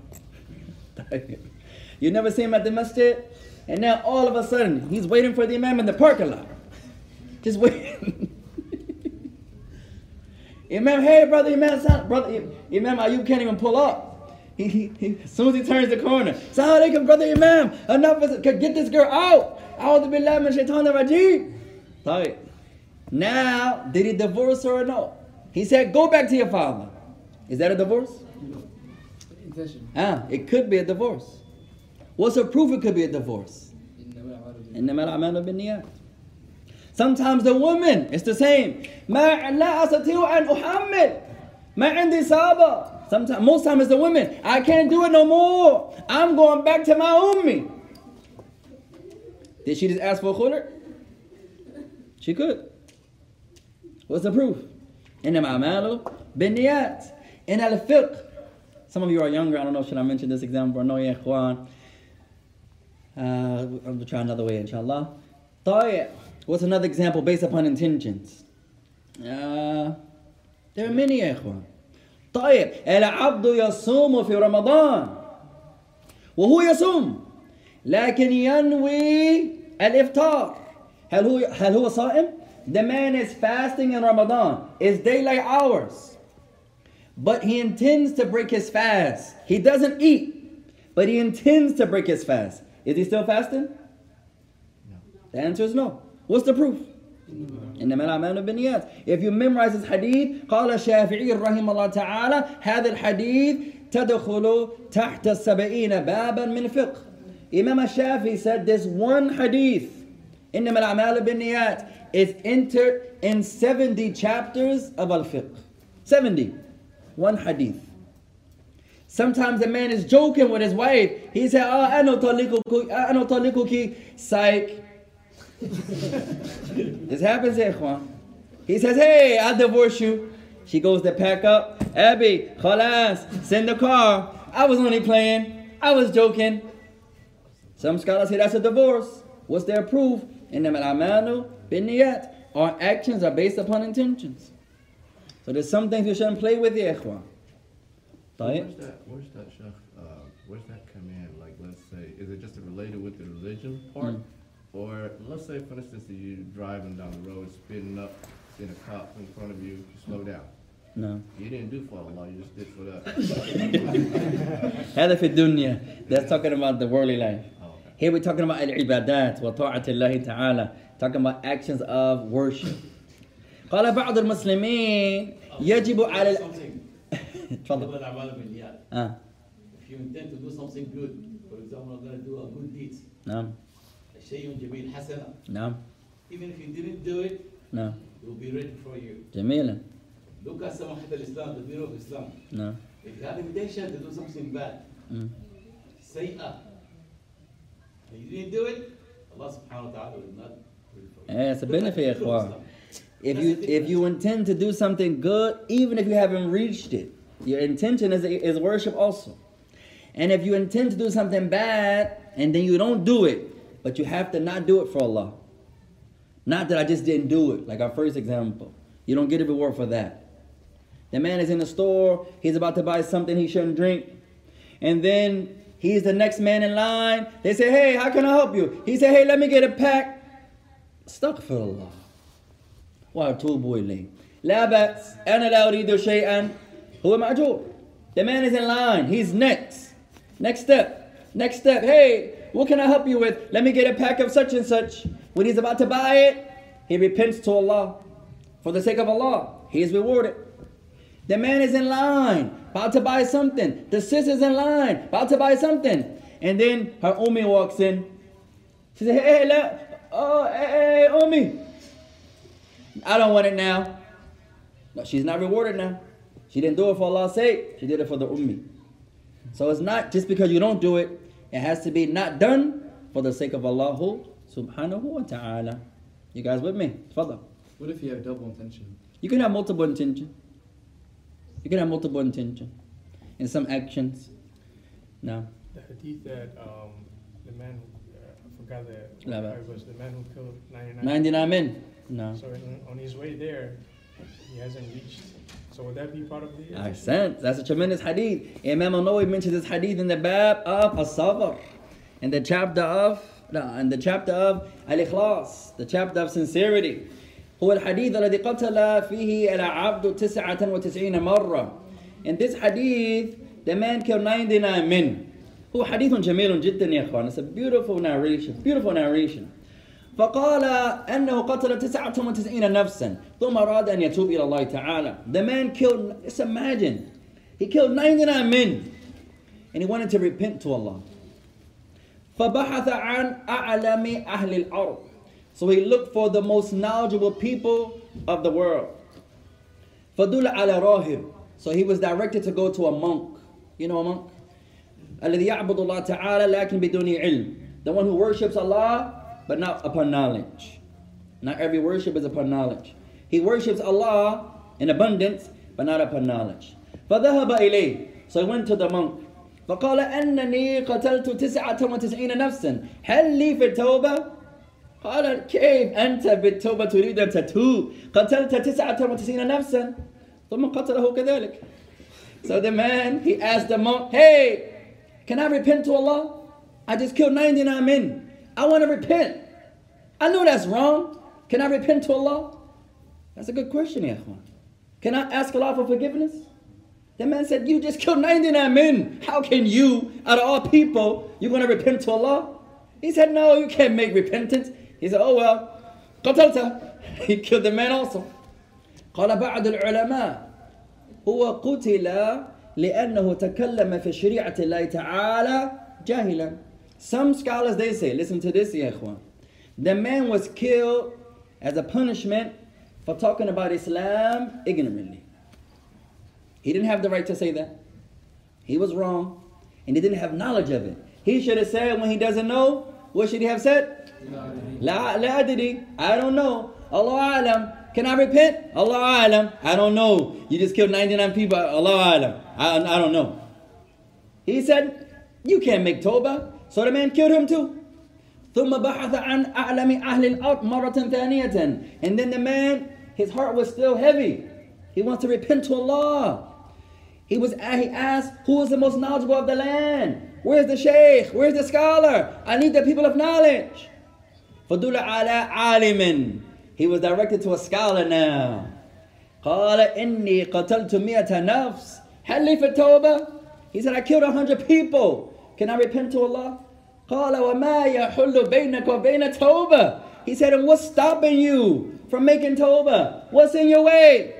you never see him at the masjid? And now all of a sudden, he's waiting for the Imam in the parking lot. Just waiting. Imam, hey brother, Imam, brother, Imam, ah, you can't even pull up. He, he, he, as soon as he turns the corner, Salaam alaikum, brother Imam, enough is get this girl out. A'udhu billah min shaitan rajim. Right. Now, did he divorce her or no? He said, go back to your father. Is that a divorce? Ah, it could be a divorce. What's a proof it could be a divorce? Sometimes the woman, it's the same. Sometimes, most times it's the women. I can't do it no more. I'm going back to my ummi. Did she just ask for a khula? She could. What's the proof? In the ma'amalu bin niyat. In al-fiqh. Some of you are younger. I don't know, should I mention this example or no, ya ikhwan? Uh, I'll try another way, inshallah. طيب. What's another example based upon intentions? Uh, there are many, ya ikhwan. طيب العبد يصوم في رمضان وهو يصوم لكن ينوي الإفطار هل هو هل هو صائم؟ The man is fasting in Ramadan. It's daylight hours. But he intends to break his fast. He doesn't eat, but he intends to break his fast. Is he still fasting? No. The answer is no. What's the proof? إنما الأعمال بالنيات. If you memorize this hadith, قال الشافعي رحمه الله تعالى هذا الحديث تدخل تحت السبعين بابا من فقه. Imam Shafi said this one hadith, إنما الأعمال بالنيات, is entered in 70 chapters of al-fiqh. 70. One hadith. Sometimes a man is joking with his wife. He said, Oh, I know talikuki, I know talikuki, psych. this happens eh, Juan. He says, Hey, I'll divorce you. She goes to pack up. Abby, khalas, send the car. I was only playing. I was joking. Some scholars say that's a divorce. What's their proof? In the al-amanu bin. Our actions are based upon intentions. So there's some things you shouldn't play with, ya ikhwan. طيب. Where's that, where's that, Sheikh, uh, where's that come in? Like, let's say, is it just related with the religion part? Mm. Or, let's say, for instance, that you're driving down the road, speeding up, seeing a cop in front of you, you slow down. No. You didn't do for Allah, you just did for that. هذا في الدنيا. That's talking about the worldly life. Oh, okay. Here we're talking about al-ibadat wa ta'atillahi ta'ala. Talking about actions of worship. قال بعض المسلمين يجب على. تفضل. آه. If you intend to do something good, for example, I'm going to do a good deed, نعم شيء جميل حسنة, نعم even if you didn't do it, نعم it will be ready for you. جميلا Look at سماحة الإسلام, the beauty of Islam. نعم If you have intention to do something bad, مم. سيئة, and you didn't do it, Allah subhanahu wa ta'ala will not do it for you. Eh, If That's you if you intend to do something good, even if you haven't reached it, your intention is is worship also. And if you intend to do something bad and then you don't do it, but you have to not do it for Allah. Not that I just didn't do it, like our first example. You don't get a reward for that. The man is in the store, he's about to buy something he shouldn't drink. And then he's the next man in line. They say, Hey, how can I help you? He said, Hey, let me get a pack. Astaghfirullah. وأتوب إليه لا بأس أنا لا أريد شيئا هو مأجور The man is in line. He's next. Next step. Next step. Hey, what can I help you with? Let me get a pack of such and such. When he's about to buy it, he repents to Allah. For the sake of Allah, he is rewarded. The man is in line, about to buy something. The sister's in line, about to buy something. And then her Umi walks in. She says, Hey, la, oh, hey, hey, Umi. I don't want it now. No, she's not rewarded now. She didn't do it for Allah's sake. She did it for the ummi. So it's not just because you don't do it. It has to be not done for the sake of Allah subhanahu wa ta'ala. You guys with me? Father. What if you have double intention? You can have multiple intention. You can have multiple intention in some actions. No. The hadith that um, the man who, uh, I forgot the, La what ba- it was the man who killed 99. 99 men. No. So in, on his way there, he hasn't reached. So would that be part of the? Ahsan. That's a tremendous hadith. Imam al-Nawawi mentions this hadith in the bab of as-sabr. In the chapter of, no, in the chapter of al-ikhlas. The chapter of sincerity. هو الحديث الذي قتل فيه العبد تسعة وتسعين مرة. In this hadith, the man killed 99 men. هو حديث جميل جدا يا اخوان. It's a beautiful narration. Beautiful narration. فقال أنه قتل تسعة وتسعين نفسا ثم أراد أن يتوب إلى الله تعالى The man killed, just imagine He killed 99 men And he wanted to repent to Allah فبحث عن أعلم أهل الأرض So he looked for the most knowledgeable people of the world فدل على راهب So he was directed to go to a monk You know a monk? الذي يعبد الله تعالى لكن بدون علم The one who worships Allah but not upon knowledge. Not every worship is upon knowledge. He worships Allah in abundance, but not upon knowledge. فذهب إليه. So he went to the monk. فقال أنني قتلت تسعة وتسعين نفسا هل لي في التوبة؟ قال كيف أنت بالتوبة تريد أن تتوب قتلت تسعة وتسعين نفسا ثم قتله كذلك So the man, he asked the monk, Hey, can I repent to Allah? I just killed 99 men. I want to repent. I know that's wrong. Can I repent to Allah? That's a good question, ya ikhwan. Can I ask Allah for forgiveness? The man said, You just killed 99 men. How can you, out of all people, you're going to repent to Allah? He said, No, you can't make repentance. He said, Oh, well, قتلته. He killed the man also. قال بعض العلماء هو قتل لأنه تكلم في شريعة الله تعالى جاهلا. some scholars they say, listen to this. The man was killed as a punishment for talking about Islam ignorantly. He didn't have the right to say that. He was wrong, and he didn't have knowledge of it. He should have said when he doesn't know, what should he have said? La. I don't know. Allah alam. Can I repent? Allah alam. I don't know. You just killed 99 people. Allah alam. I, I don't know. He said, you can't make tawbah. So the man killed him too. ثم بحث عن أعلم أهل الأرض مرة ثانية. And then the man, his heart was still heavy. He wants to repent to Allah. He was he asked, who is the most knowledgeable of the land? Where's the sheikh? Where's the scholar? I need the people of knowledge. فدل على عالم. He was directed to a scholar now. قال إني قتلت مئة نفس. هل لي في التوبة? He said, I killed a hundred people. Can I repent to Allah? قال وما يحل بينك وبين التوبة. He said, and what's stopping you from making tawbah? What's in your way?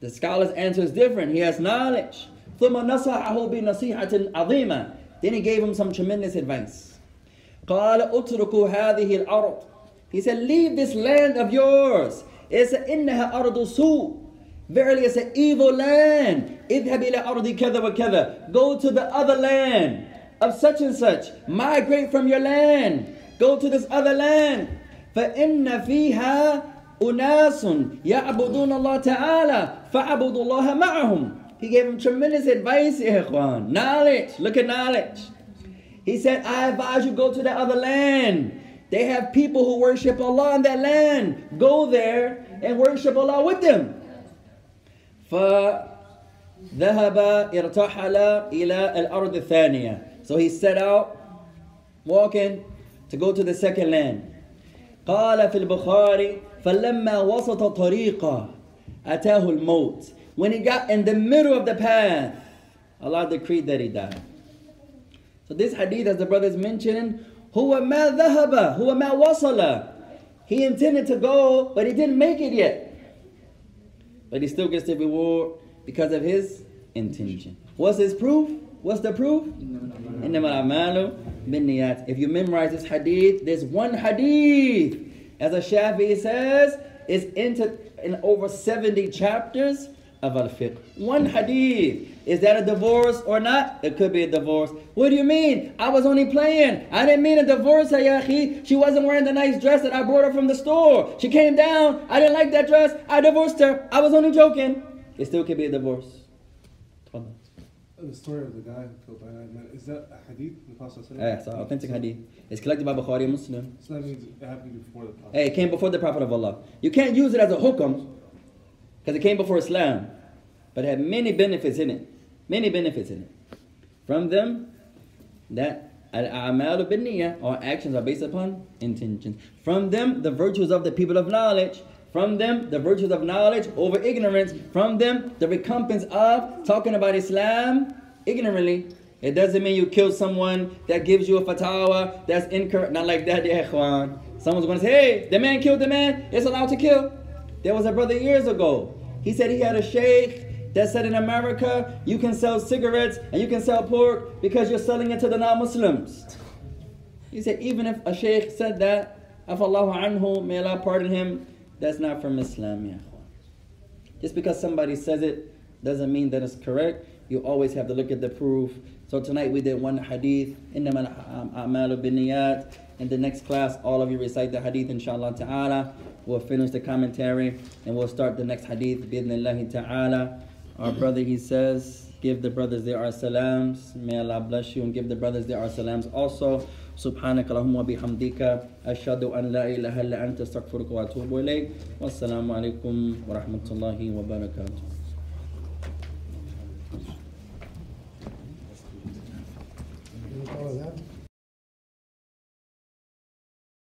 The scholar's answer is different. He has knowledge. ثم نصحه بنصيحة عظيمة. Then he gave him some tremendous advice. قال اتركوا هذه الأرض. He said, leave this land of yours. It's إنها أرض سوء. Verily, it's an evil land. اذهب إلى أرض كذا وكذا. Go to the other land of such and such. Migrate from your land. Go to this other land. فإن فيها أناس يعبدون الله تعالى فعبدوا الله معهم. He gave him tremendous advice, ikhwan. Knowledge. Look at knowledge. He said, I advise you go to the other land. They have people who worship Allah in that land. Go there and worship Allah with them. فذهب ارتحل إلى الأرض الثانية. So he set out walking to go to the second land. قال في البخاري فلما وسط طريقه أتاه الموت. When he got in the middle of the path, Allah decreed that he died. So this hadith, as the brothers mentioned, هو ما ذهب هو ما وصل. He intended to go, but he didn't make it yet. But he still gets the reward because of his intention. What's his proof? What's the proof? If you memorize this hadith, this one hadith, as ash-Shafi'i says, is into in over 70 chapters of al fiqh. One hadith. Is that a divorce or not? It could be a divorce. What do you mean? I was only playing. I didn't mean a divorce, Hayahi. She wasn't wearing the nice dress that I brought her from the store. She came down. I didn't like that dress. I divorced her. I was only joking. It still could be a divorce. The story of the guy who killed 99 men, is that a hadith the Prophet? Yeah, eh, it's an authentic hadith. It's collected by Bukhari and Muslim. So that means it happened before the Prophet. Hey, it came before the Prophet of Allah. You can't use it as a hukum because it came before Islam, but it had many benefits in it. Many benefits in it. From them, that al-a'malu bin or actions are based upon intentions. From them, the virtues of the people of knowledge. From them, the virtues of knowledge over ignorance. From them, the recompense of talking about Islam ignorantly. It doesn't mean you kill someone that gives you a fatwa that's incorrect. Not like that, yeah, ikhwan. Someone's going to say, hey, the man killed the man. It's allowed to kill. There was a brother years ago. He said he had a sheikh that said in America, you can sell cigarettes and you can sell pork because you're selling it to the non-Muslims. He said, even if a sheikh said that, Allahu anhu, may Allah pardon him, that's not from Islam, ya Just because somebody says it doesn't mean that it's correct. You always have to look at the proof. So tonight we did one hadith, إِنَّمَا الْأَعْمَالُ بِالنِّيَّاتِ In the next class, all of you recite the hadith, inshallah ta'ala. We'll finish the commentary and we'll start the next hadith, بِإِذْنِ ta'ala. Our brother, he says, give the brothers their our salams. May Allah bless you and give the brothers their our salams also. سبحانك اللهم وبحمدك أشهد أن لا إله إلا أنت أستغفرك وأتوب إليك والسلام عليكم ورحمة الله وبركاته.